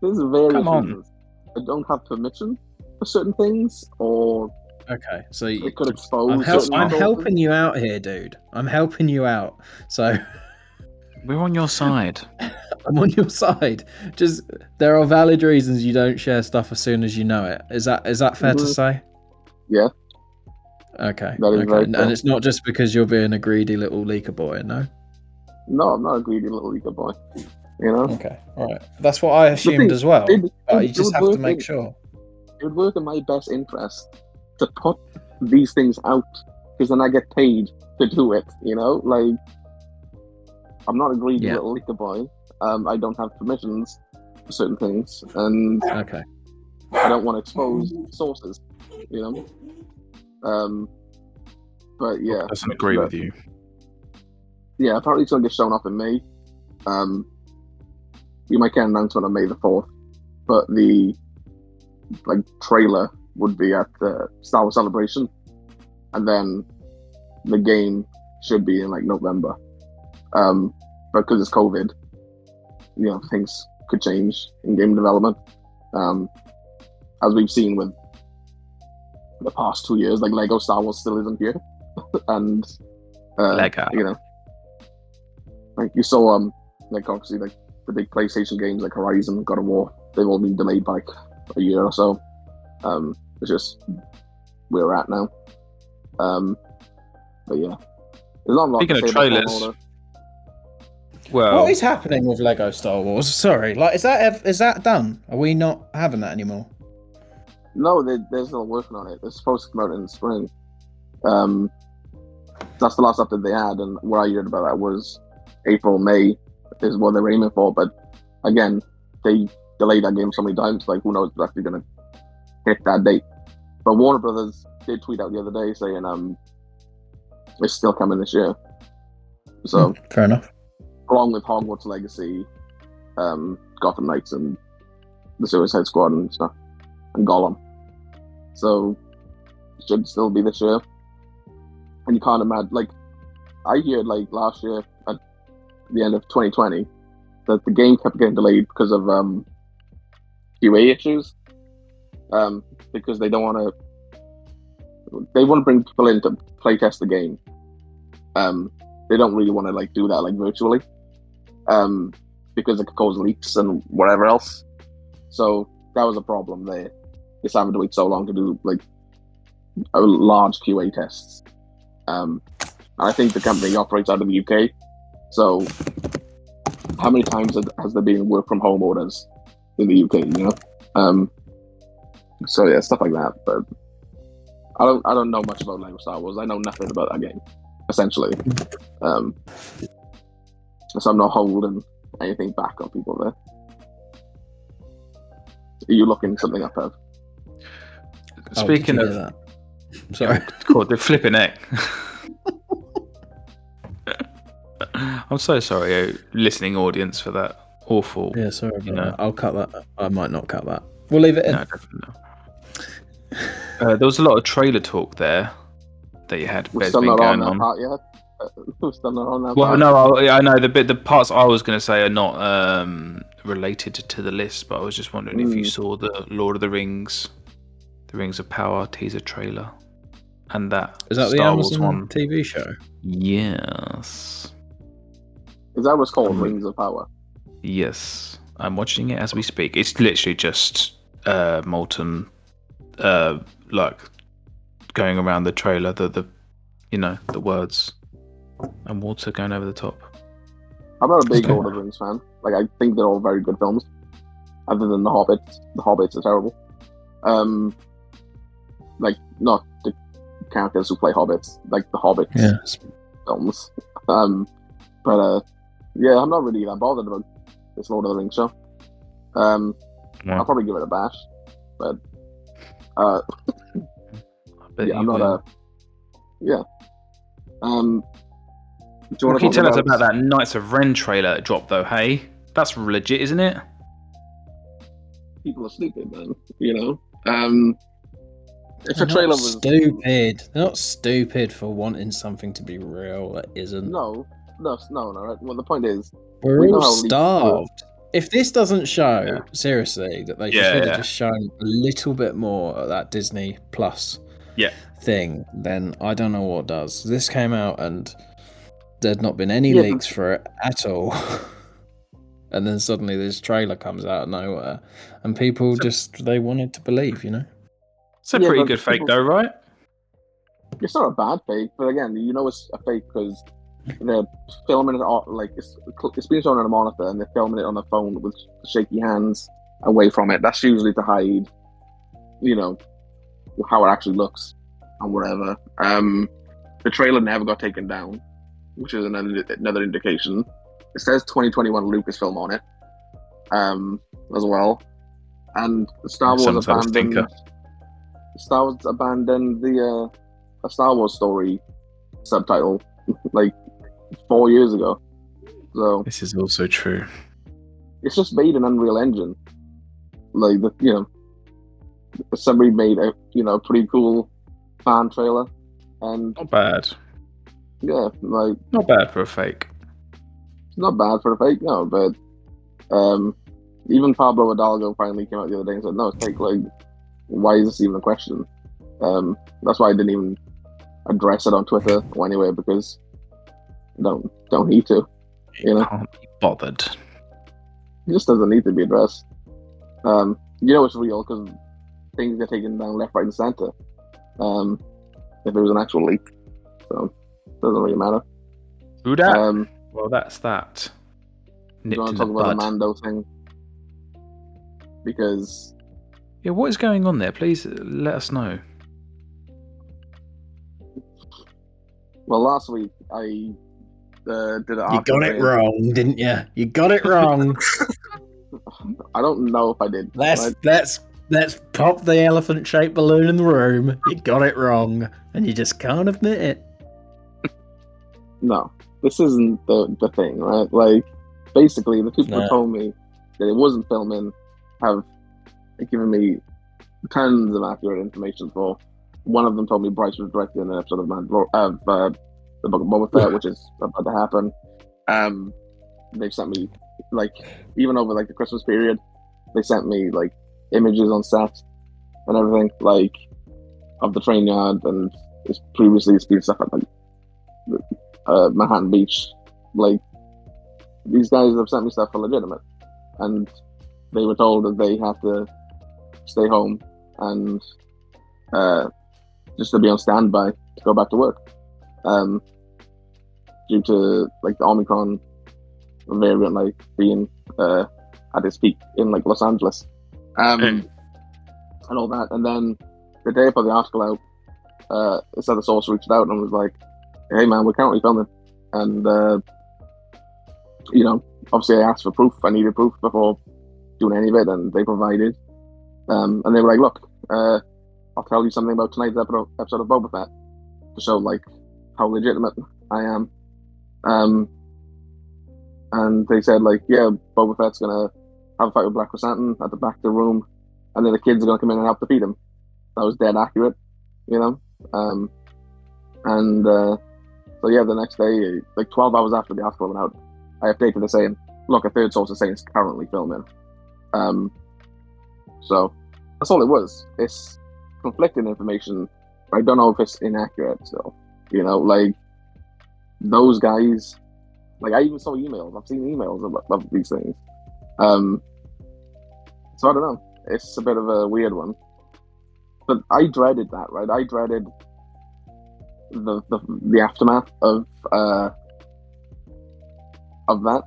There's various Come on. reasons. I don't have permission for certain things, or Okay, so you, it could expose. I'm, help, certain I'm helping you out here, dude. I'm helping you out. So We're on your side. I'm on your side. Just there are valid reasons you don't share stuff as soon as you know it. Is that is that fair to Mhm. say? Okay. Okay. And it's not just because you're being a greedy little leaker boy, no? No, I'm not a greedy little leaker boy. You know, Okay. All right. That's what I assumed thing- as well. it- but you just have to make in- sure. it would work in my best interest to put these things out because then I get paid to do it. You know, like I'm not a greedy Yeah. little leaker boy. Um, I don't have permissions for certain things, and Okay. I don't want to expose sources. You know, um, but yeah, Doesn't agree but- with you. yeah. Apparently, it's going to get shown off in May. Um, you might get an announcement on May the fourth, but the like trailer would be at the Star Wars Celebration, and then the game should be in like November. Um, but because it's COVID, you know things could change in game development. Um, as we've seen with the past two years, like Lego Star Wars still isn't here, and uh, Lego. you know, like you saw, um, like obviously like the big PlayStation games like Horizon, God of War, they've all been delayed by like a year or so. Um, it's just where we're at now. Um, but yeah, there's not a lot Speaking to of say trailers- Well, What is happening with Lego Star Wars? Sorry, like is that ev- is that done? Are we not having that anymore? No, they, they're still working on it. It's supposed to come out in the spring. Um, that's the last update they had, and what I heard about that was April, May is what they're aiming for. But again, they delayed that game so many times. Like, who knows if it's actually going to hit that date? But Warner Brothers did tweet out the other day saying um, it's still coming this year. So, Hmm, fair enough. along with Hogwarts Legacy, um, Gotham Knights, and the Suicide Squad and stuff, and Gollum. So should still be this year. And you can't imagine, like, I heard like last year at the end of 2020 that the game kept getting delayed because of um, QA issues. Um, because they don't want to, they want to bring people in to play test the game. Um, they don't really want to like do that like virtually um, because it could cause leaks and whatever else. So that was a problem there. Just having to wait so long to do like a large QA tests. Um, I think the company operates out of the UK. So how many times has- has there been work from home orders in the UK? You know. Um, so yeah, stuff like that. But I don't I don't know much about Lego Star Wars. I know nothing about that game, essentially. Um, so I'm not holding anything back on people there. Are you looking something up, Ev? Oh, did speaking you of that? Sorry. God, they're flipping neck. I'm so sorry, uh, listening audience, for that awful. Yeah, sorry about You know. I'll cut that. I might not cut that. We'll leave it in. No, definitely not. Uh, there was a lot of trailer talk there that you had. We're still been not on going that on. part yet. We're still not on that Well, part. no, I, I know the bit, the parts I was going to say are not um, related to the list, but I was just wondering if you Mm. saw the Lord of the Rings, the Rings of Power teaser trailer, and that Is that the Star Wars Amazon one. TV show? Yes, Is that what's called Um, Rings of Power? yes, I'm watching it as we speak. It's literally just uh, molten, uh, like going around the trailer, the the, you know, the words, and water going over the top. I'm not a big Okay. Lord of the Rings fan. Like, I think they're all very good films. Other than The Hobbit. The Hobbits are terrible. Um, like, not the characters who play Hobbits, like the Hobbits Yes. films. Um, but, uh, yeah, I'm not really that bothered about this Lord of the Rings show. Um, Yeah. I'll probably give it a bash. But, uh, yeah, I'm not will. a. Yeah. Um, do you What want can you to tell us about that Knights of Ren trailer that dropped though? Hey, that's legit, isn't it? People are stupid, man. You know. Um, if They're a trailer not was stupid. They're not stupid for wanting something to be real that isn't. no, no, no, no. Right? Well, the point is, We're we all starved. If this doesn't show Yeah. seriously that they Yeah, should have yeah. just shown a little bit more of that Disney Plus Yeah. thing, then I don't know what does. This came out and there'd not been any Yeah, but- leaks for it at all. and then suddenly this trailer comes out of nowhere and people So- just they wanted to believe, you know? It's a Yeah, pretty good fake, people- though, right? It's not a bad fake, but again, you know it's a fake because they're filming it all, like it's, it's being shown on a monitor and they're filming it on the phone with shaky hands away from it. That's usually to hide, you know, how it actually looks and whatever. Um, the trailer never got taken down, which is another another indication. It says 2021 Lucasfilm on it, um, as well, and Star Wars a abandoned. stinker. Star Wars abandoned the uh, a Star Wars story subtitle like four years ago. So This is also true. it's just made an Unreal Engine. Like the you know, somebody made a you know pretty cool fan trailer, and Not bad. yeah, like Not bad for a fake. not bad for a fake, no, but um, even Pablo Hidalgo finally came out the other day and said, "No, it's fake." Like, why is this even a question? Um, that's why I didn't even address it on Twitter or anywhere because don't don't need to. You know, Can't be bothered. it just doesn't need to be addressed. Um, you know it's real because things get taken down left, right, and center. Um, if it was an actual leak, so it doesn't really matter. Who dat? Um, well, that's that. do you Nipped want in to the talk about the. Mando thing? Because Yeah, what is going on there? Please let us know. Well, last week I uh, did it. You got it saying- wrong, didn't you? You got it wrong. I don't know if I did. let's right? let's let's pop the elephant shaped balloon in the room. You got it wrong, and you just can't admit it. No, this isn't the the thing, right? Like, basically, the people No. who told me that it wasn't filming have given me tons of accurate information. For one of them told me Bryce was directing an episode of Mandalor- of uh, the Book of Boba Fett, which is about to happen. Um, they've sent me like even over like the Christmas period, they sent me like images on set and everything like of the train yard and it's previously it's been stuff at like uh, Manhattan Beach. Like these guys have sent me stuff for legitimate, and they were told that they have to stay home and uh, just to be on standby to go back to work, um, due to like the Omicron variant like being uh, at its peak in like Los Angeles, um, Mm. and all that. And then the day I put the article out, uh, it said the source reached out and was like, "Hey man, we're currently filming," and uh, you know, obviously I asked for proof. I needed proof before doing any of it, and they provided. Um, and they were like, "Look, uh, I'll tell you something about tonight's episode, of Boba Fett to show like how legitimate I am." Um, and they said like, "Yeah, Boba Fett's gonna have a fight with Black Krrsantan at the back of the room, and then the kids are gonna come in and help defeat him." That was dead accurate, you know. Um, and uh, so yeah, the next day, like 12 hours after the article went out, I updated it saying, "Look, a third source is saying it's currently filming." Um, so that's all it was. It's conflicting information. I don't know if it's inaccurate So You know, like those guys. Like I even saw emails. I've seen emails of, of these things. Um, so I don't know. It's a bit of a weird one. But I dreaded that, right? I dreaded the the, the aftermath of uh, of that.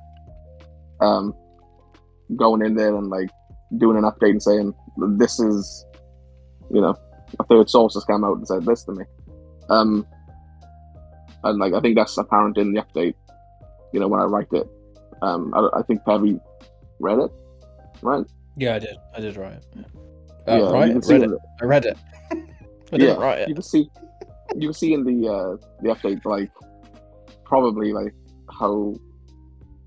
Um, going in there and like doing an update and saying this is, you know, a third source has come out and said this to me. Um, and like I think that's apparent in the update. You know, when I write it, um, I, I think Pevy read it, right? Yeah, I did. I did write it. Yeah, Uh, you right, I read it. I read it. I didn't Yeah, write You it. can see, you can see in the uh, the update like probably like how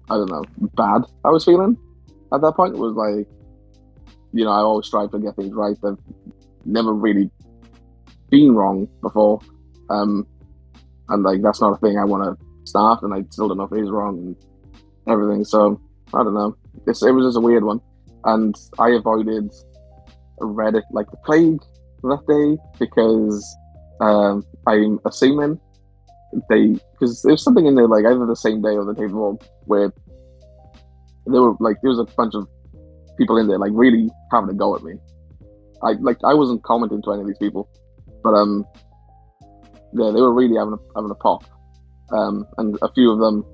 I don't know bad I was feeling at that point. It was like you know I always strive to get things right. I've never really been wrong before, um, and like that's not a thing I want to start. And I still don't know if it is wrong and everything. So I don't know. It's, it was just a weird one, and I avoided Reddit like the plague that day because um, I'm assuming they because there's something in there like either the same day or the day before where there were like there was a bunch of people in there like really having a go at me. I like I wasn't commenting to any of these people, but um, yeah, they were really having a, having a pop, um, and a few of them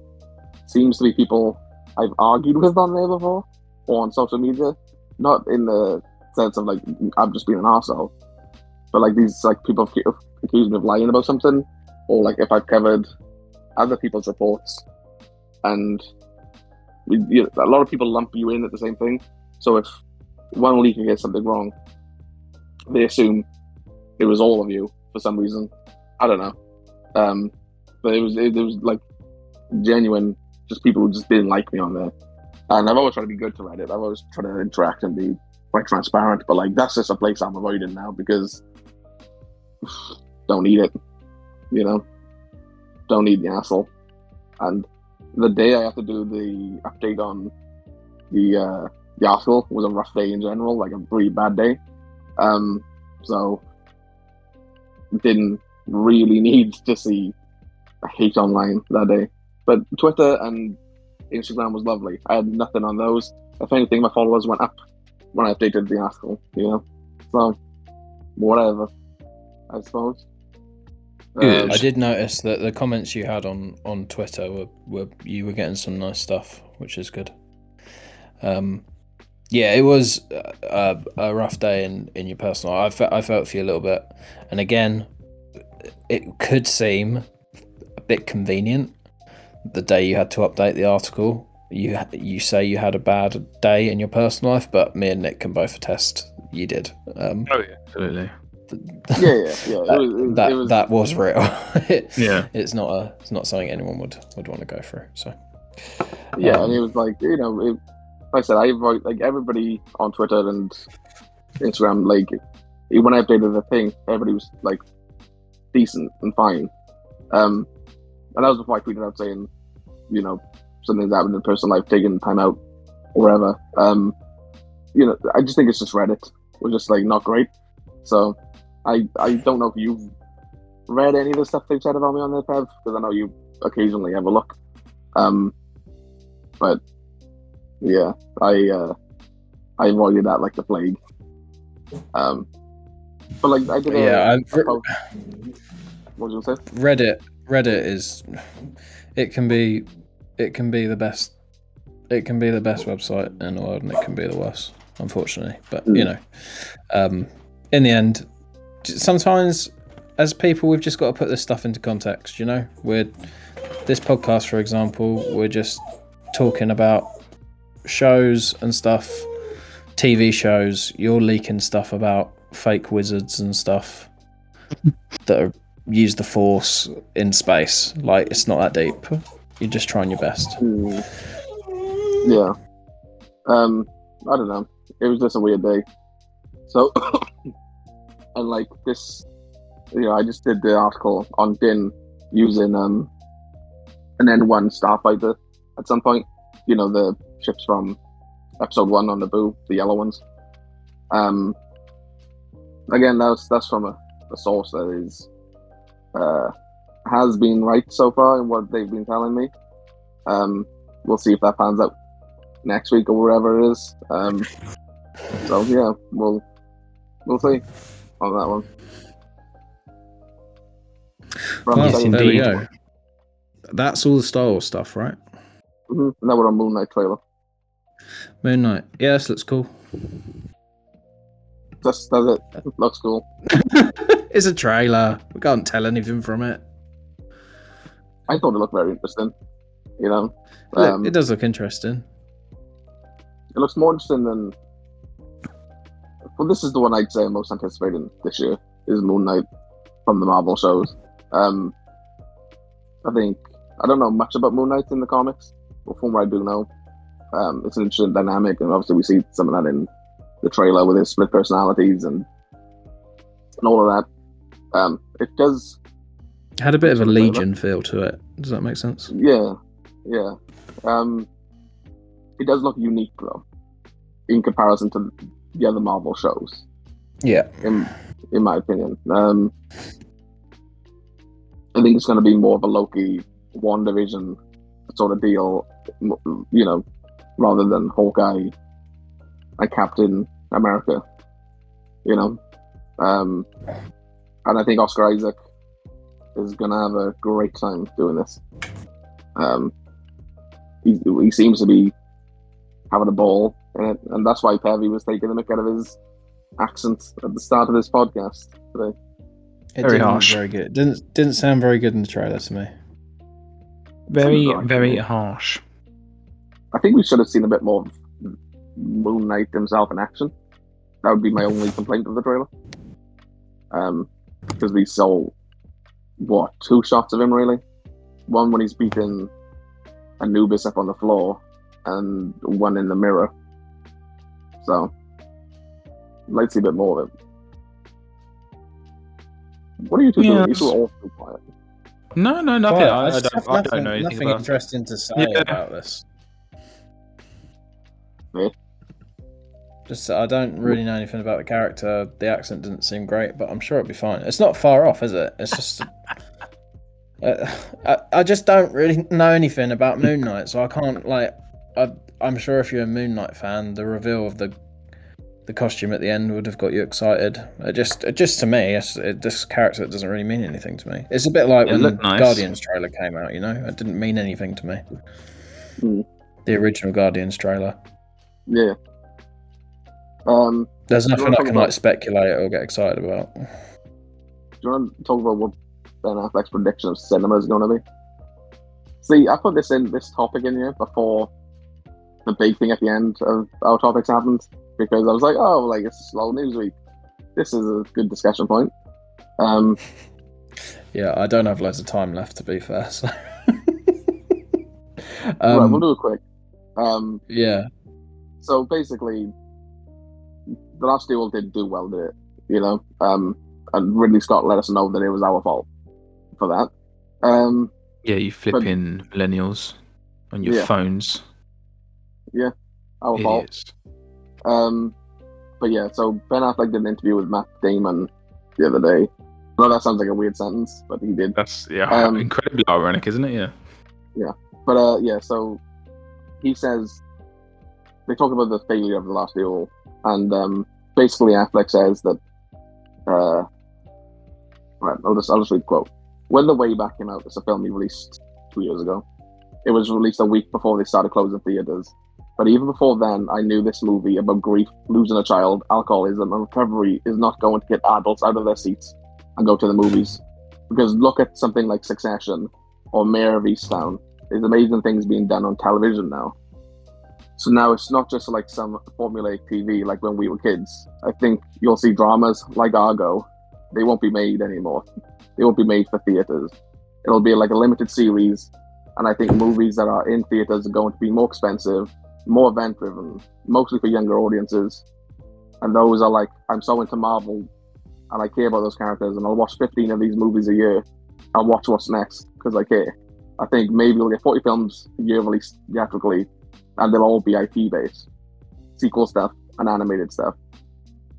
seems to be people I've argued with on there before or on social media, not in the sense of like I'm just being an arsehole, but like these like people have accused me of lying about something, or like if I've covered other people's reports, and we, you know, a lot of people lump you in at the same thing. So if one leaker gets something wrong, they assume it was all of you for some reason. I don't know, um, but it was it, it was like genuine, just people who just didn't like me on there. And I've always tried to be good to Reddit. I've always tried to interact and be quite transparent. But like that's just a place I'm avoiding now because don't need it. You know, don't need the asshole. And the day I have to do the update on the uh, the article was a rough day in general, like a really bad day. Um, so didn't really need to see hate online that day. But Twitter and Instagram was lovely. I had nothing on those. If anything, my followers went up when I updated the article. You know, so whatever. I suppose. Good. I did notice that the comments you had on on Twitter were, were you were getting some nice stuff, which is good. Um, yeah, it was a, a rough day in, in your personal. I fe- I felt for you a little bit, and again, it could seem a bit convenient. The day you had to update the article, you you say you had a bad day in your personal life, but me and Nick can both attest you did. Um, Oh yeah, absolutely. Yeah, yeah, yeah. that, it was, it, that, it was, that was real. It- Yeah. it's not a it's not something anyone would would want to go through. So yeah, um, and it was like you know, it, like I said, I like everybody on Twitter and Instagram. Like when I updated the thing, everybody was like decent and fine. Um, and that was before I tweeted out saying, you know, something's happened in personal life, taking time out, or whatever. Um, you know, I just think it's just Reddit was just like not great. So I I don't know if you've read any of the stuff they've said about me on there, Pev, because I know you occasionally have a look. Um, but yeah, I uh, I avoided that like the plague. Um, but like I did a, yeah, a. What was you say? Reddit Reddit is it can be it can be the best it can be the best website in the world and it can be the worst unfortunately but you Mm. know um in the end sometimes as people we've just got to put this stuff into context you know we're this podcast for example we're just talking about shows and stuff tv shows you're leaking stuff about fake wizards and stuff that are use the force in space. Like it's not that deep. You're just trying your best. Hmm. Yeah. Um, I don't know. It was just a weird day. So, and like this, you know, I just did the article on Din using um an N1 starfighter at some point. You know, the ships from episode one on the Naboo, the yellow ones. Um, again, that's that's from a, a source that is uh has been right so far in what they've been telling me. Um, we'll see if that pans out next week or wherever it is. Um, so yeah, we'll we'll see on that one. Well, there we go. That's all the Star Wars stuff, right? Mhm. Now we're on Moon Knight trailer. Moon Knight. Yeah, looks cool. That's that's it. Looks cool. it's a trailer. We can't tell anything from it. I thought it looked very interesting. You know, um, it does look interesting. it looks more interesting than. Well, this is the one I'd say I'm most anticipating this year is Moon Knight from the Marvel shows. Um, I think I don't know much about Moon Knight in the comics, but from what I do know, um, it's an interesting dynamic, and obviously we see some of that in the trailer with his split personalities and and all of that. Um, it does, Had a bit of a. Legion feel to it. Does that make sense? yeah, yeah. Um, it does look unique though, in comparison to the other Marvel shows. Yeah. in in my opinion. Um, I think it's going to be more of a Loki, WandaVision sort of deal, you know, rather than Hawkeye and Captain America. you know. Um, and I think Oscar Isaac is gonna have a great time doing this. Um, he, he seems to be having a ball in it, and that's why Pevy was taking the mick out of his accent at the start of this podcast today. It Very didn't harsh. Very good. Didn't didn't sound very good in the trailer to me. Very, very it. harsh. I think we should have seen a bit more of Moon Knight himself in action. That would be my only complaint of the trailer. Um, because we saw what two shots of him really. One when he's beating Anubis up on the floor, and one in the mirror. So, I'd like to see a bit more of it. What are you two Yeah, doing? You two are all too quiet. No, no, nothing. But I, I, don't, I don't know anything nothing about. interesting to say Yeah. about this. Yeah. Just I don't really know anything about the character. The accent didn't seem great, but I'm sure it'll be fine. It's not far off, is it? It's just. Uh, I, I just don't really know anything about Moon Knight, so I can't like. I, I'm sure if you're a Moon Knight fan, the reveal of the the costume at the end would have got you excited. It just, it just to me, it, this character doesn't really mean anything to me. It's a bit like It when looked nice. Guardians trailer came out. You know, it didn't mean anything to me. Hmm. The original Guardians trailer. Yeah. Um, There's nothing I can about- like speculate or get excited about. Do you want to talk about what Ben Affleck's prediction of cinema is going to be? See, I put this in this topic in here before the big thing at the end of our topics happened because I was like, oh, like it's a slow news week. This is a good discussion point. Um, Yeah, I don't have loads of time left to be fair. So. right, we'll um, do it quick. Um, yeah, so basically, the last duel didn't do well, did it? You know, um, and Ridley Scott let us know that it was our fault for that. Um, Yeah, you flipping millennials on your Yeah. phones. Yeah, our fault. Um, but yeah, so Ben Affleck did an interview with Matt Damon the other day. I know that sounds like a weird sentence, but he did. That's yeah, Um, incredibly ironic, isn't it? Yeah. Yeah. But uh, yeah, so he says they talk about the failure of the last duel, and um, basically Affleck says that. Uh, right, I'll just I'll just read quote. When the way back came out, it's a film he released two years ago. It was released a week before they started closing theaters. But even before then, I knew this movie about grief, losing a child, alcoholism, and recovery is not going to get adults out of their seats and go to the movies. Because look at something like Succession or Mare of Easttown. There's amazing things being done on television now. So now it's not just like some formulaic TV like when we were kids. I think you'll see dramas like Argo. They won't be made anymore. They won't be made for theaters. It'll be like a limited series. And I think movies that are in theaters are going to be more expensive, more event driven, mostly for younger audiences. And those are like, I'm so into Marvel and I care about those characters and I'll watch 15 of these movies a year. I'll watch what's next because I care. I think maybe we'll get 40 films a year released theatrically and they'll all be IP based. Sequel stuff and animated stuff.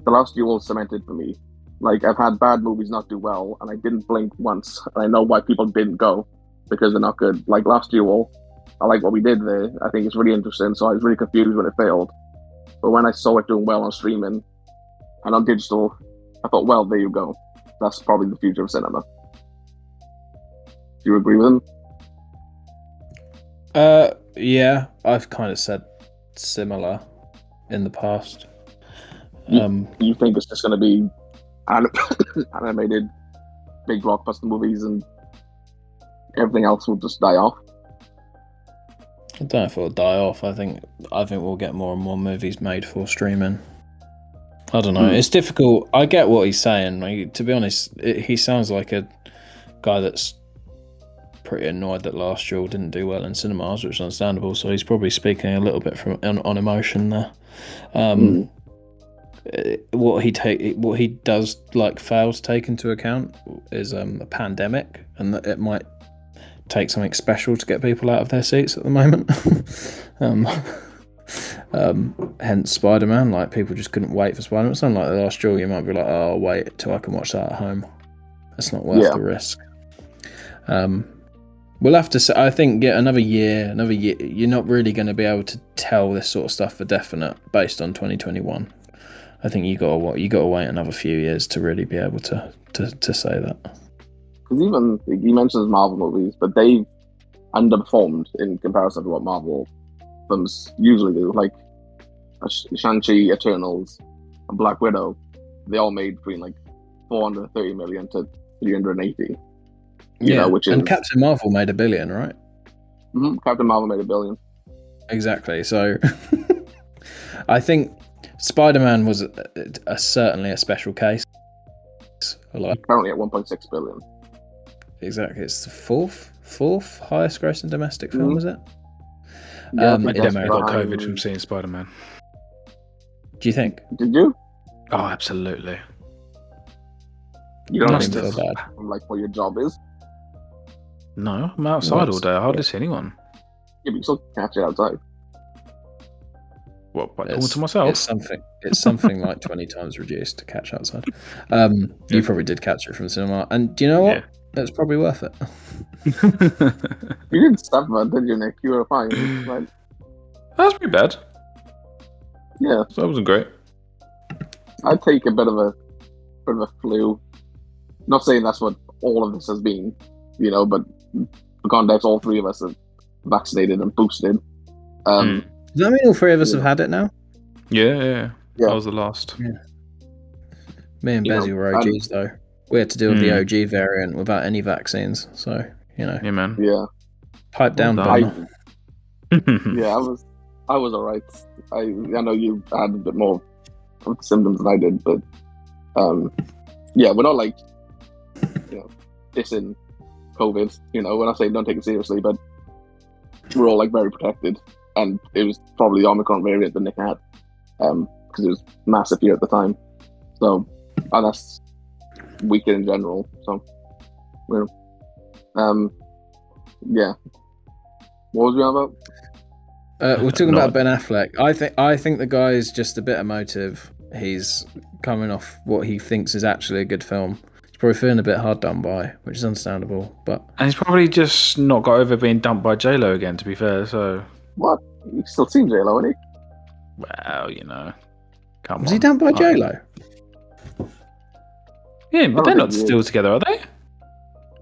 The Last Duel cemented for me. Like, I've had bad movies not do well and I didn't blink once. And I know why people didn't go because they're not good. Like Last Duel, I like what we did there. I think it's really interesting. So I was really confused when it failed. But when I saw it doing well on streaming and on digital, I thought, well, there you go. That's probably the future of cinema. Do you agree with him? uh, yeah, I've kind of said similar in the past. Yeah. Um, you think it's just going to be anim- animated big blockbuster movies and everything else will just die off? I don't know if it'll die off. I think I think we'll get more and more movies made for streaming. I don't know. Hmm. It's difficult. I get what he's saying. Like, to be honest, it, he sounds like a guy that's pretty annoyed that Last Duel didn't do well in cinemas, which is understandable. So he's probably speaking a little bit from on, on emotion there. Um, uh, What he take, what he does like fails to take into account is um, a pandemic, and that it might take something special to get people out of their seats at the moment. um, um, hence Spider Man. Like people just couldn't wait for Spider Man. Something like the last Duel, you might be like, oh, I'll wait till I can watch that at home. It's not worth Yeah. the risk. Um, we'll have to. Say, I think yeah, another year, another year. You're not really going to be able to tell this sort of stuff for definite based on 2021. I think you got to what you got to wait another few years to really be able to to, to say that. Because even he mentions Marvel movies, but they've underperformed in comparison to what Marvel films usually do. Like uh, Shang-Chi, Eternals, and Black Widow, they all made between like 430 million to 380. You know, which and is- Captain Marvel made a billion, right? hmm Captain Marvel made a billion. Exactly. So I think Spider-Man was a, a, certainly a special case. Like Currently at 1.6 billion. exactly, it's the fourth fourth highest grossing domestic film, Mhm. is it? Yeah, Um, I I in think got COVID from seeing Spider Man. Do you think? Did you? Oh, absolutely. You don't Must think feel have. bad. like what your job is? No, I'm outside all day. I hardly see anyone. Yeah, but you still catch it outside. What, by talking It's- to myself? It's something. It's something like twenty times reduced to catch outside. Um, you Yeah. probably did catch it from cinema, and do you know what? Yeah. It's probably worth it. You didn't suffer, did you, Nick? You were fine. Right? That's pretty bad. Yeah, So That wasn't great. I'd take a bit of a bit of a flu. Not saying that's what all of this has been, you know, but for context, all three of us are vaccinated and boosted. Um, Does that mean all three of us Yeah. have had it now? Yeah, yeah, yeah. Yeah. That was the last. Me and You Bezzy were OGs though. We had to deal with the Mm. OG variant without any vaccines, so you know, Yeah, man. yeah, pipe down, Well I yeah, I was I was alright. I I know you had a bit more of symptoms than I did, but um, yeah, we're not like you know dissing COVID. You know, when I say don't take it seriously, but we're all like very protected, and it was probably the Omicron variant that Nick had, um, because it was massive here at the time. So, and that's weaker in general. So, you know, um, yeah. What was we on about? Uh, we're talking No. about Ben Affleck. I think I think the guy is just a bit emotive. He's coming off what he thinks is actually a good film. He's probably feeling a bit hard done by, which is understandable. But and he's probably just not got over being dumped by J Lo again. To be fair, so What? He still seen J Lo, ain't he? well, you know, come was on. he dumped by I- J Lo? Yeah, but they're don't not think still together, are they?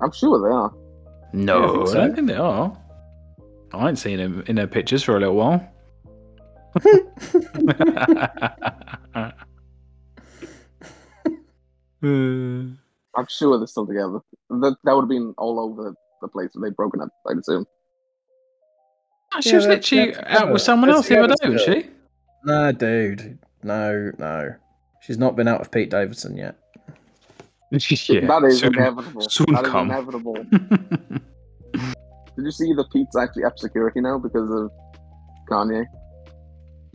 I'm sure they are. No, Yeah, I think I, don't think they are. I ain't seen him in their pictures for a little while. Uh, I'm sure they're still together. That that would have been all over the place if they'd broken up. I'd assume. she Yeah, was that- literally that's- out with someone that's else the other day, wasn't she? No, dude. No, no. She's not been out with Pete Davidson yet. yeah, that is soon. inevitable. soon That is come. inevitable. Did you see the Pete's actually up security now because of Kanye?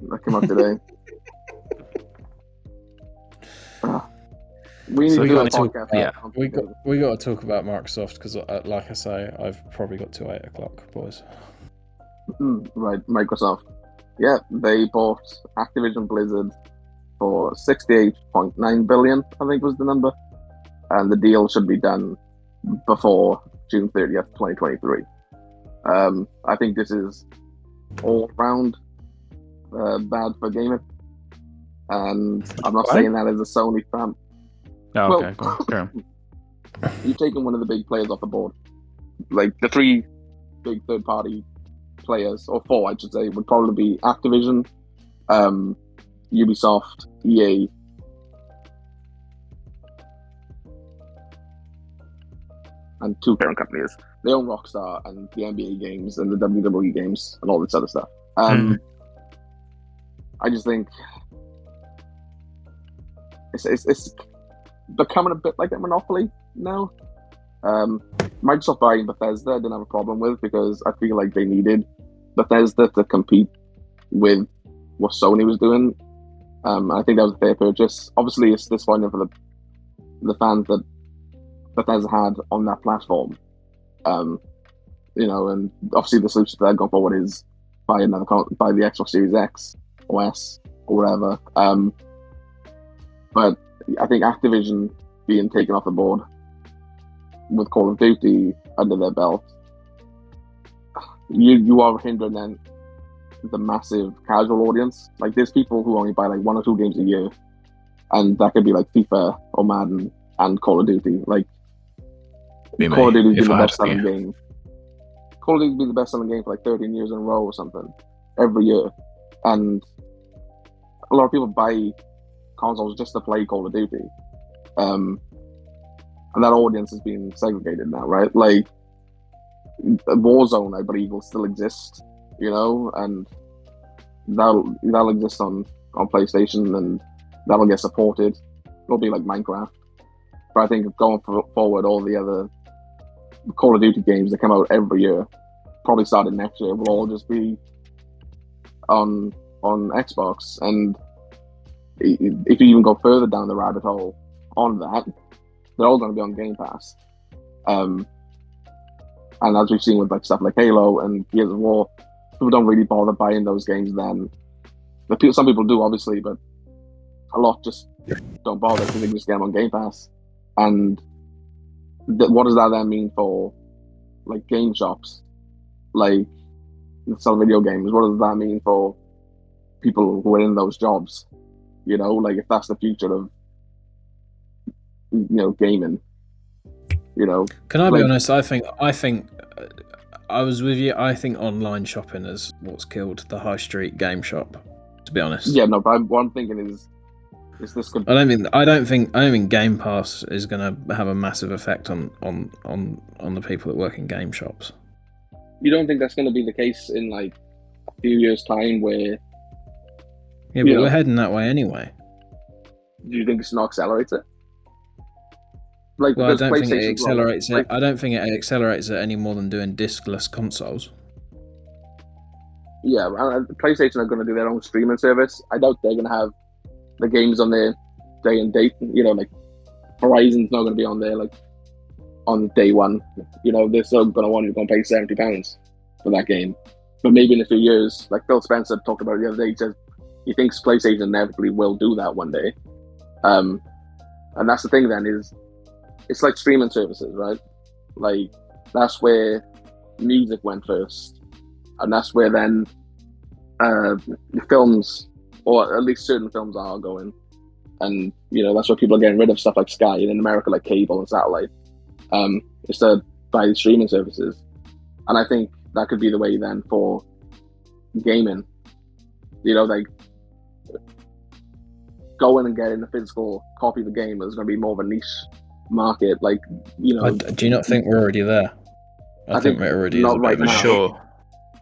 That came out today. we need So to do a talk- podcast. yeah. We got we got to talk about Microsoft because, uh, like I say, I've probably got to eight o'clock, boys. Mm, right, Microsoft. Yeah, they bought Activision Blizzard for sixty-eight point nine billion. I think was the number, and the deal should be done before June thirtieth, twenty twenty-three. Um, I think this is all round uh, bad for gaming, and I'm not Why? saying that as a Sony fan. Oh, Well- okay, carry. You've taken one of the big players off the board. Like the three big third party players, or four, I should say, would probably be Activision, um, Ubisoft, EA. And two parent companies. They own Rockstar and the NBA games and the WWE games and all this other stuff. Um, I just think it's, it's, it's becoming a bit like a monopoly now. Um, Microsoft buying Bethesda, I didn't have a problem with because I feel like they needed Bethesda to compete with what Sony was doing. Um, I think that was a fair purchase. Obviously, it's disappointing for the the fans that Bethesda had on that platform. Um, you know, and obviously the solution to that going forward is buy another buy the Xbox Series X OS or whatever. Um, but I think Activision being taken off the board with Call of Duty under their belt, you you are hindering then the massive casual audience. Like there's people who only buy like one or two games a year and that could be like FIFA or Madden and Call of Duty. Like Be Call of Duty been the I best be. selling game. Call of Duty's been the best selling game for like 13 years in a row or something every year, and a lot of people buy consoles just to play Call of Duty. Um, and that audience has been segregated now, right? Like Warzone, I believe, will still exist, you know, and that'll that'll exist on on PlayStation, and that'll get supported. It'll be like Minecraft, but I think going for, forward, all the other Call of Duty games that come out every year, probably starting next year, will all just be on on Xbox. And if you even go further down the rabbit hole on that, they're all going to be on Game Pass. Um, and as we've seen with like stuff like Halo and Gears of War, people don't really bother buying those games. Then, the people, some people do obviously, but a lot just don't bother because they can just get them on Game Pass. And th- what does that then mean for like game shops, like sell video games? What does that mean for people who are in those jobs? You know, like if that's the future of you know gaming, you know, Can I be honest? I think I think uh, I was with you. I think online shopping is what's killed the high street game shop. To be honest, yeah, no. But I'm, what I'm thinking is, is this could I don't think I don't think I don't think Game Pass is going to have a massive effect on on on on the people that work in game shops. you don't think that's going to be the case in like a few years' time? Where Yeah, but Yeah. we're heading that way anyway. do you think it's not accelerates it? Like, Well, I don't think it accelerates like- it. I don't think it accelerates it any more than doing discless consoles. Yeah, uh, PlayStation are going to do their own streaming service. I doubt they're going to have the games on their day and date. You know, like Horizon's not going to be on there like on day one. You know, they're still going to want you to go and pay seventy pounds for that game. But maybe in a few years, like Phil Spencer talked about the other day, he says he thinks PlayStation inevitably will do that one day. Um, and that's the thing. Then is it's like streaming services, right? Like that's where music went first, and that's where then uh, the films, or at least certain films, are going. And you know that's why people are getting rid of stuff like Sky, and in America like cable and satellite, um, instead by the streaming services. And I think that could be the way then for gaming. You know, like going and getting a physical copy of the game is going to be more of a niche market. Like you know, I, do you not think we're already there? I, I think, think we're already not right bit of a now. For sure.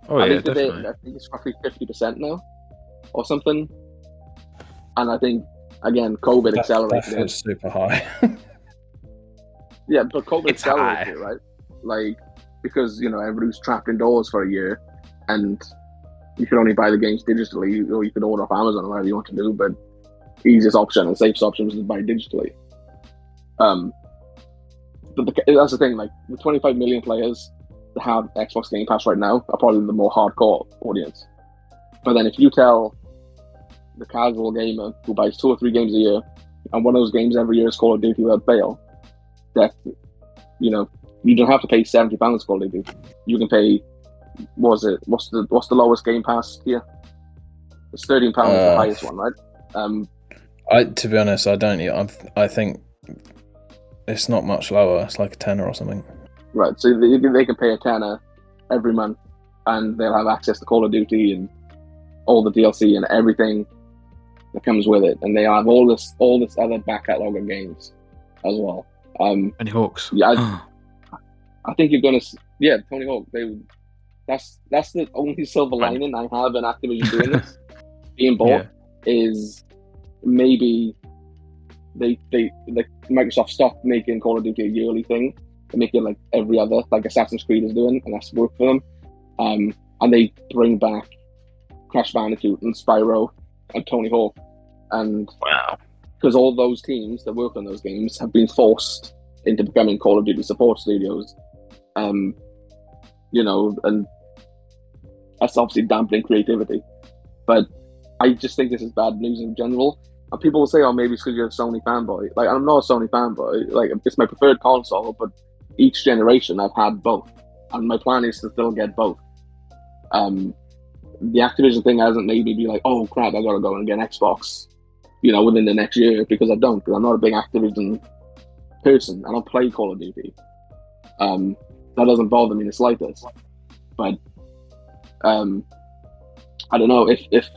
Oh I yeah, think today, definitely. I think it's roughly fifty percent now, or something. And I think again, COVID That, that accelerated it. feels super high. Yeah, but COVID It's accelerated high. it, right? Like because you know everybody's trapped indoors for a year, and you could only buy the games digitally, or you could order off Amazon or whatever you want to do. But easiest option and safest option was to buy digitally. Um, but the, that's the thing. Like the 25 million players that have Xbox Game Pass right now are probably the more hardcore audience. But then if you tell the casual gamer who buys two or three games a year, and one of those games every year is Call of Duty without fail, that you know you don't have to pay seventy pounds for Call of Duty. You can pay what was it? What's the what's the lowest Game Pass here? It's thirteen pounds, the Uh, highest one, right? Um, I, to be honest, I don't. I, I think it's not much lower. It's like a tenner or something. right. So they, they can pay a tenner every month, and they'll have access to Call of Duty and all the DLC and everything that comes with it, and they have all this all this other back catalog of games as well. Um, Any Hawks? Yeah, I think you're gonna, yeah, Tony Hawk. They, that's that's the only silver Right. lining I have in Activision doing this, being bought, yeah. is maybe they they like Microsoft stopped making Call of Duty a yearly thing and make it like every other, like Assassin's Creed is doing, and that's worked for them. Um, and they bring back Crash Bandicoot and Spyro and Tony Hawk, and Wow. because all those teams that work on those games have been forced into becoming Call of Duty support studios. Um, you know, and that's obviously dampening creativity. But I just think this is bad news in general. People will say, "Oh, maybe it's because you're a Sony fanboy." Like, I'm not a Sony fanboy. Like, it's my preferred console, but each generation I've had both, and my plan is to still get both. Um, the Activision thing hasn't made me be like, "Oh crap, I gotta go and get an Xbox." you know, within the next year because I don't. Because I'm not a big Activision person. I don't play Call of Duty. Um, that doesn't bother me the slightest. But um, I don't know if if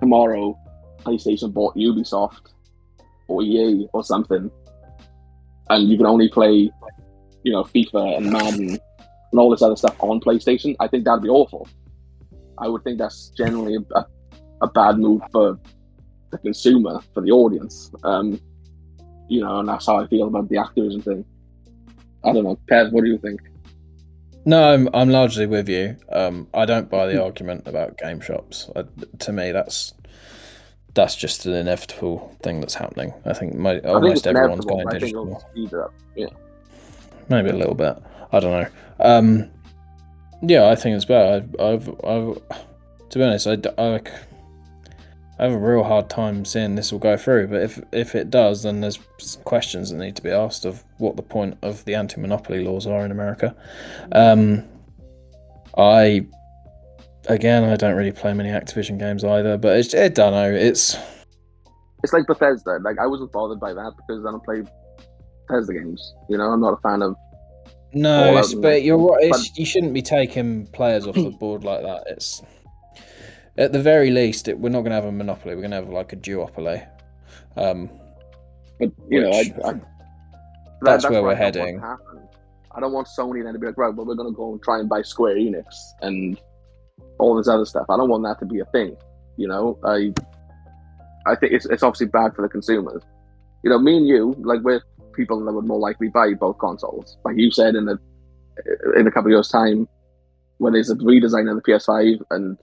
tomorrow PlayStation bought Ubisoft or EA or something, and you can only play, you know, FIFA and Madden and all this other stuff on PlayStation. I think that'd be awful. I would think that's generally a, a bad move for the consumer, for the audience. Um, you know, and that's how I feel about the Activision thing. I don't know, Pev, what do you think? No, I'm, I'm largely with you. Um, I don't buy the argument about game shops. Uh, to me, that's that's just an inevitable thing that's happening. I think mo- I think almost it's everyone's going I think digital. it'll speed up. Yeah. Maybe a little bit. I don't know. Um, yeah, I think it's bad. I've, I've, I've to be honest, I have a real hard time seeing this will go through. But if if it does, then there's questions that need to be asked of what the point of the anti-monopoly laws are in America. Um, I, again, I don't really play many Activision games either. But it's, I don't know. It's It's like Bethesda. Like I wasn't bothered by that because I don't play Bethesda games. You know, I'm not a fan of. No, all it's, out but you're right. It's, But- you shouldn't be taking players off the board like that. It's at the very least, it, we're not going to have a monopoly. We're going to have like a duopoly. Um, But you know, I, I, that- that's what where we're I heading. I don't want Sony then to be like, right, well, we're going to go and try and buy Square Enix and all this other stuff. I don't want that to be a thing. You know, I, I think it's it's obviously bad for the consumers. You know, me and you, like we're people that would more likely buy both consoles. Like you said in a in a couple of years' time, when there's a redesign of the PS5 and,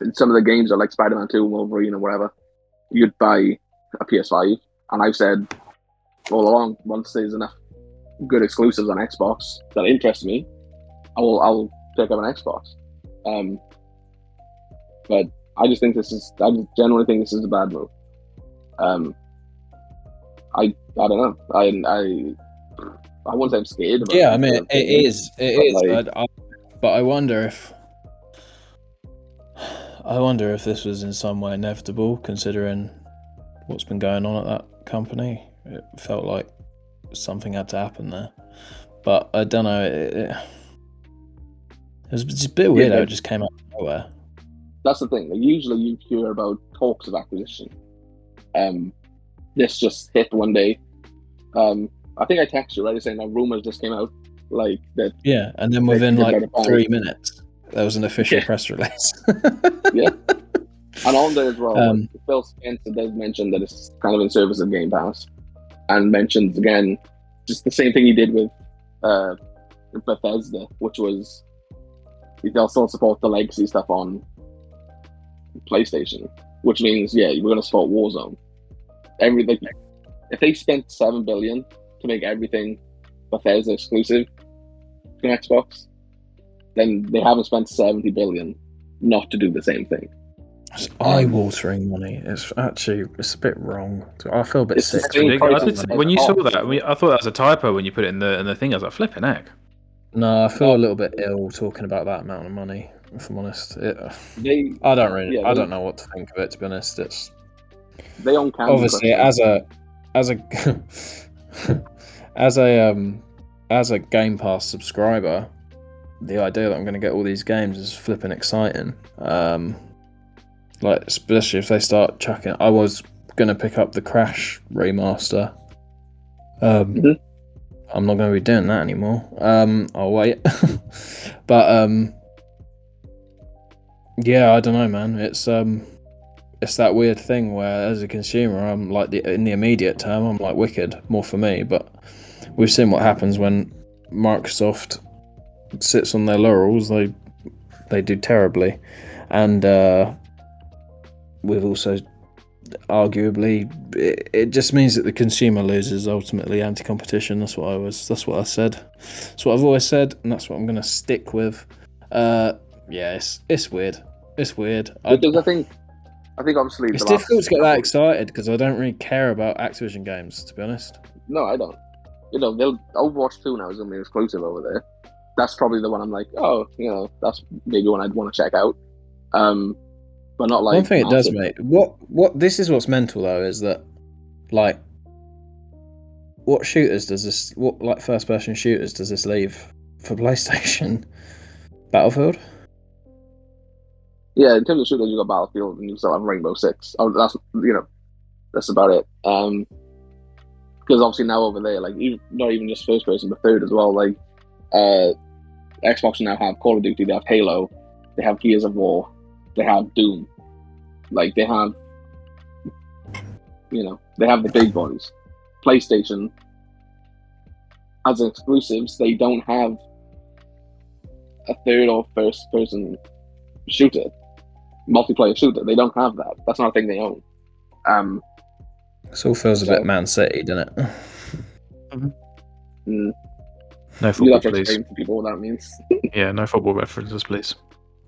and some of the games are like Spider-Man 2, Wolverine, or whatever, you'd buy a PS5. And I've said all along, once there's enough good exclusives on Xbox that interest me, I will I'll pick up an Xbox. Um, but I just think this is I just generally think this is a bad move. Um, I I don't know. I I I won't say I'm scared. About yeah. I mean, it is. It is. Like- I, but I wonder if. I wonder if this was in some way inevitable, considering what's been going on at that company. It felt like something had to happen there, but I don't know. It was just a bit weird how it just came out of nowhere. that's the thing. Like, usually you hear about talks of acquisition. Um, this just hit one day. Um, I think I texted you right saying that rumors just came out like that. Yeah, and then within like out a plan. three minutes, there was an official Yeah. press release. Yeah, and on there as well, Um, Phil Spencer does mention that it's kind of in service of Game Pass, and mentions again just the same thing he did with uh, Bethesda, which was they'll still support the legacy stuff on PlayStation, which means yeah, we're going to support Warzone. Everything. If they spent seven billion to make everything Bethesda exclusive to Xbox, then they haven't spent seventy billion not to do the same thing. It's eye-watering money. It's actually it's a bit wrong. I feel a bit It's sick. same I price did as say- the when you saw that, I, mean, I thought that was a typo when you put it in the in the thing. I was like, flipping heck. No, I feel a little bit ill talking about that amount of money. If I'm honest, it, They I don't really, Yeah, I they- don't know what to think of it. To be honest, it's they on Candy obviously as a, as a, as a, um, as a Game Pass subscriber, the idea that I'm going to get all these games is flipping exciting. Um, like especially if they start chucking. I was going to pick up the Crash remaster. Um, Mhm. I'm not going to be doing that anymore. Um, I'll wait. but um, yeah, I don't know, man. It's um, it's that weird thing where, as a consumer, I'm like the in the immediate term, I'm like wicked, more for me. But we've seen what happens when Microsoft sits on their laurels. They they do terribly, and uh, we've also arguably it, it just means that the consumer loses ultimately anti-competition that's what i was that's what i said that's what i've always said and that's what i'm going to stick with uh yeah it's, it's weird it's weird I, I think I think obviously it's difficult to get that excited because i don't really care about activision games to be honest No, I don't. You know, they'll Overwatch Two now is gonna be exclusive over there. That's probably the one I'm like, oh, you know, that's maybe one I'd want to check out. Um, but not like One thing it does, massive. mate. What what this is what's mental though is that what what this is what's mental though is that like what shooters does this what like first person shooters does this leave for PlayStation? Battlefield? Yeah, in terms of shooters, you got Battlefield and you still have Rainbow Six. Oh, that's you know, that's about it. Um, because obviously now over there, like even, not even just first person, but third as well. Like, uh, Xbox now have Call of Duty, they have Halo, they have Gears of War, they have Doom. Like they have, you know, they have the big boys. PlayStation, as exclusives, they don't have a third or first person shooter, multiplayer shooter. They don't have that. That's not a thing they own. Um, This all feels a bit Man City, doesn't it? mm, No you football, have to please. to people what that means. Yeah, no football references, please.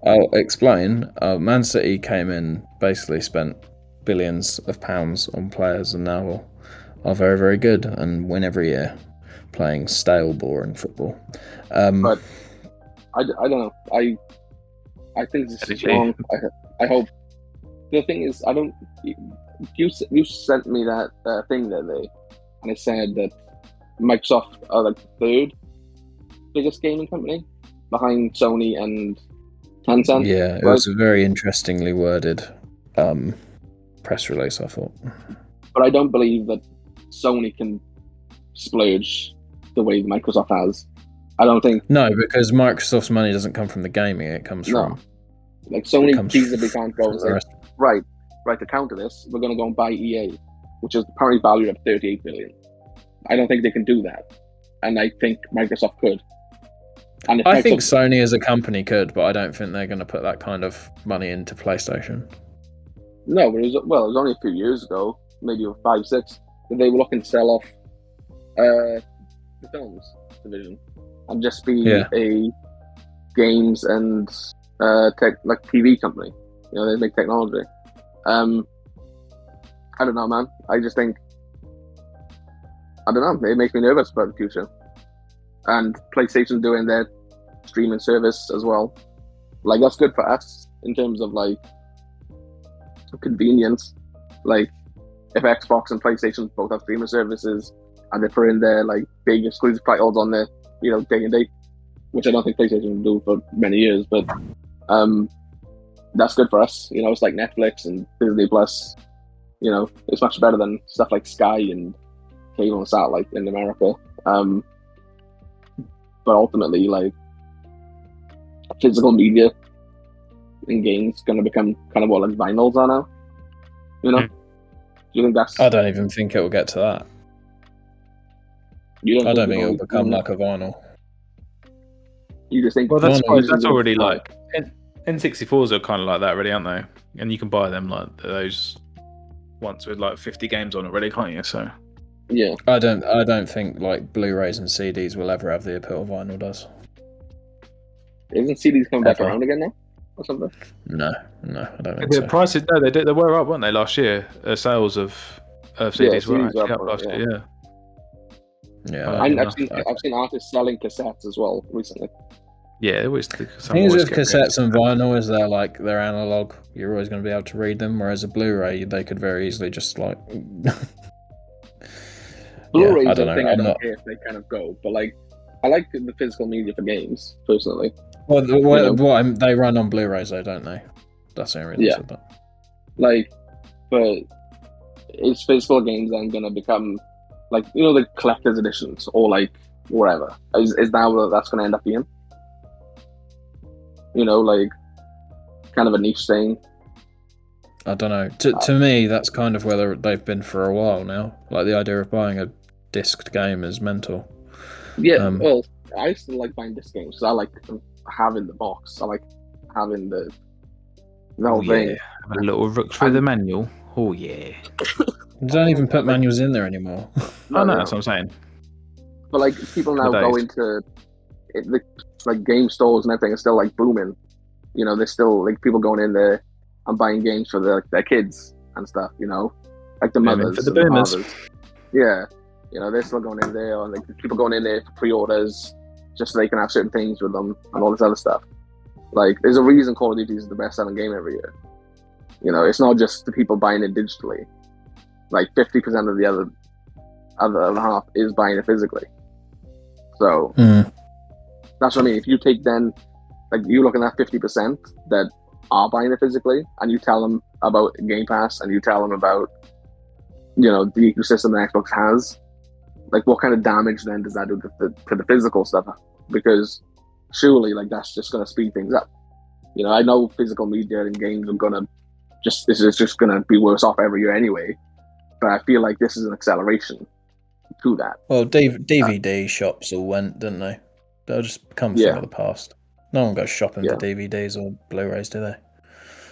I'll explain. Uh, Man City came in, basically spent billions of pounds on players, and now are very, very good and win every year, playing stale, boring football. Um, But- I, I don't know. I I think this is wrong. I, I hope. The thing is, I don't. You you sent me that uh, thing the other day, and it said that Microsoft are like the third biggest gaming company behind Sony and Tencent. yeah, it was a very interestingly worded um, press release. I thought. But I don't believe that Sony can splurge the way Microsoft has. I don't think No, because Microsoft's money doesn't come from the gaming; it comes No. from like Sony feasibly can't go and say, right, right, to counter this, we're going to go and buy EA, which is apparently valued at 38 billion. I don't think they can do that. And I think Microsoft could. And I think Sony as a company could, but I don't think they're going to put that kind of money into PlayStation. no, but it was, well, it was only a few years ago, maybe five, six, that they were looking to sell off uh, the films division and just be Yeah. a games and uh, tech, like TV company. You know, they make technology. Um, I don't know, man. I just think I don't know. It makes me nervous about the future. And PlayStation doing their streaming service as well. Like that's good for us in terms of like convenience. Like if Xbox and PlayStation both have streaming services and they're in their like big exclusive titles on there, you know, day and date, which I don't think PlayStation will do for many years, but um that's good for us. You know, it's like Netflix and Disney Plus. You know, it's much better than stuff like Sky and cable and satellite in America. Um, but ultimately, like physical media in games going to become kind of what like vinyls are now. You know, Hmm. do you think that's? I don't even think it will get to that. you I don't think it'll- it'll become like a vinyl. You just think. Well, that's No, no, that's already like N- N64s are kind of like that, already, aren't they? And you can buy them like those once with like 50 games on already, can't you? So Yeah, I don't. I don't think like Blu-rays and CDs will ever have the appeal vinyl does. Isn't CDs coming back around again now, or something? No, no, I don't think the so. prices, no, they did, they were up, weren't they, last year? Uh, sales of of Yeah, CDs were CDs actually up, up last yeah. year. Yeah, Yeah, I I And don't I've seen know. I've seen artists selling cassettes as well recently. yeah, it was. The thing with cassettes and vinyl is they're like they're analog. You're always going to be able to read them. Whereas a Blu-ray, they could very easily just like. Blu-rays I don't the know. thing I I'm don't not. care if they kind of go, but like I like the physical media for games personally. Well, the- what, know. they run on Blu-rays though, don't they? That's the only reason Yeah. that. Like, but it's physical games then gonna become like you know the collector's editions or like whatever? Is is that what that's gonna end up being? You know, like kind of a niche thing. I don't know. To, to me, that's kind of where they've been for a while now. Like the idea of buying a disced game is mental. Yeah, Um, well, I used to like buying disc games because I like having the box. I like having the the whole Oh, thing. yeah. Have a little look through the manual. Oh yeah. They don't even put manuals in there anymore. Oh no, no. that's what I'm saying. But like people now The go into it, the like game stores and everything are still like booming. You know, there's still like people going in there and buying games for their their kids and stuff. You know, like the Booming mothers for the and the boomers. fathers. Yeah, you know, they're still going in there, and like people going in there for pre-orders just so they can have certain things with them and all this other stuff. Like, there's a reason Call of Duty is the best-selling game every year. You know, it's not just the people buying it digitally. Like fifty percent of the other other other half is buying it physically. So Mm. that's what I mean. If you take then, like you look at that fifty percent that are buying it physically, and you tell them about Game Pass, and you tell them about, you know, the ecosystem that Xbox has, like what kind of damage then does that do to the, to the physical stuff? Because surely, like that's just going to speed things up. You know, I know physical media and games are gonna just this is just gonna be worse off every year anyway, but I feel like this is an acceleration to that. Well, DVD shops all went, didn't they? They'll just thing Yeah. of the past. No one goes shopping Yeah. for DVDs or Blu-rays, do they?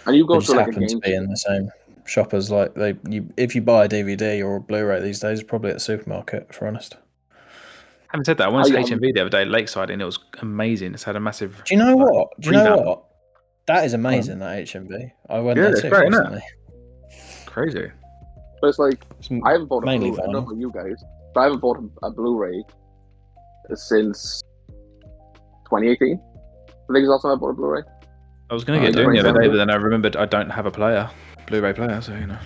And you They go just to like a game be in the same shoppers. Like they, you, if you buy a DVD or a Blu-ray these days, it's probably at the supermarket. For honest. Having said that, I went to I, um, HMV the other day Lakeside and it was amazing. It's had a massive. Do you know like, what? Do you know revamp. what? That is amazing. That HMV. I went Yeah, there it's too great, isn't it? recently. Crazy. But it's like It's I haven't bought a Mainly Blu-ray. I don't vinyl. know about you guys, but I haven't bought a, a Blu-ray since 2018. I think it's time I bought a Blu-ray. I was going Oh, to get don't doing the other day, but then I remembered I don't have a player, Blu-ray player, so you know.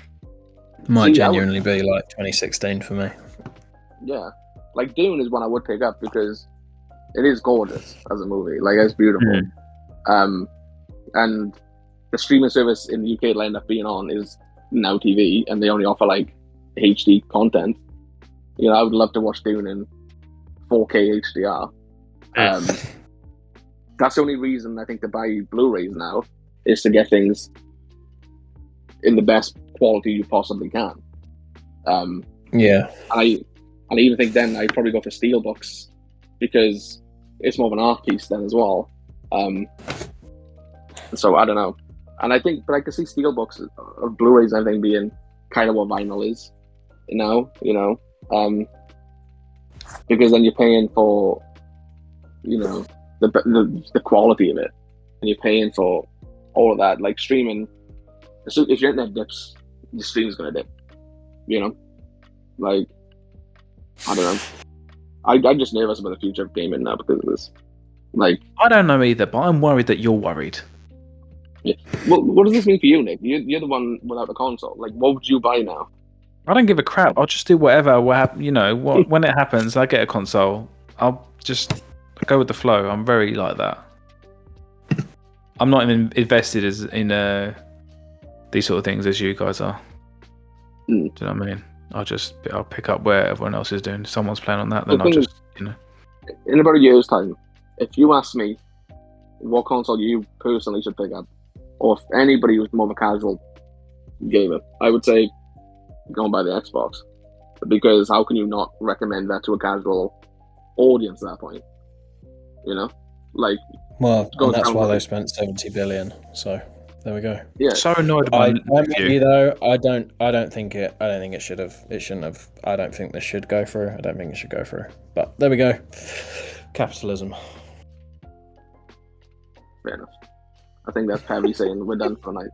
might See, I would- genuinely be like 2016 for me. Yeah, like Dune is one I would pick up because it is gorgeous as a movie. Like it's beautiful. Um, and the streaming service in the UK it'll end up being on is Now TV, and they only offer like HD content. You know, I would love to watch Dune in 4K HDR. Um, that's the only reason I think to buy Blu-rays now is to get things in the best quality you possibly can. Um, Yeah. I and I even think then I'd probably go for Steelbooks because it's more of an art piece then as well. Um, so I don't know, and I think, but I can see Steelbooks of Blu-rays and everything being kind of what vinyl is now, you know, um, because then you're paying for, you know, the, the the quality of it, and you're paying for all of that. Like streaming, so if your internet dips, your stream's gonna dip, you know, like I don't know. I, I'm just nervous about the future of gaming now because of this. Like, I don't know either, but I'm worried that you're worried. what, what does this mean for you, Nick? You, you're the one without a console. Like, what would you buy now? I don't give a crap. I'll just do whatever. What hap- you know, what, when it happens, I get a console. I'll just go with the flow. I'm very like that. I'm not even invested as in uh, these sort of things as you guys are. Mm. Do you know what I mean? I'll just I'll pick up where everyone else is doing. If someone's playing on that, The then I'll just you know. In about a year's time, if you ask me what console you personally should pick up, or if anybody who's more of a casual gamer, I would say go and buy the Xbox. Because how can you not recommend that to a casual audience at that point? You know? Like, Well, and that's why they spent 70 billion. So there we go. yeah. So annoyed I, by I'm you. you though. I don't. I don't think it. I don't think it should have. It shouldn't have. I don't think this should go through. I don't think it should go through. But there we go. Capitalism. Fair enough. I think that's Perry saying we're done for the night.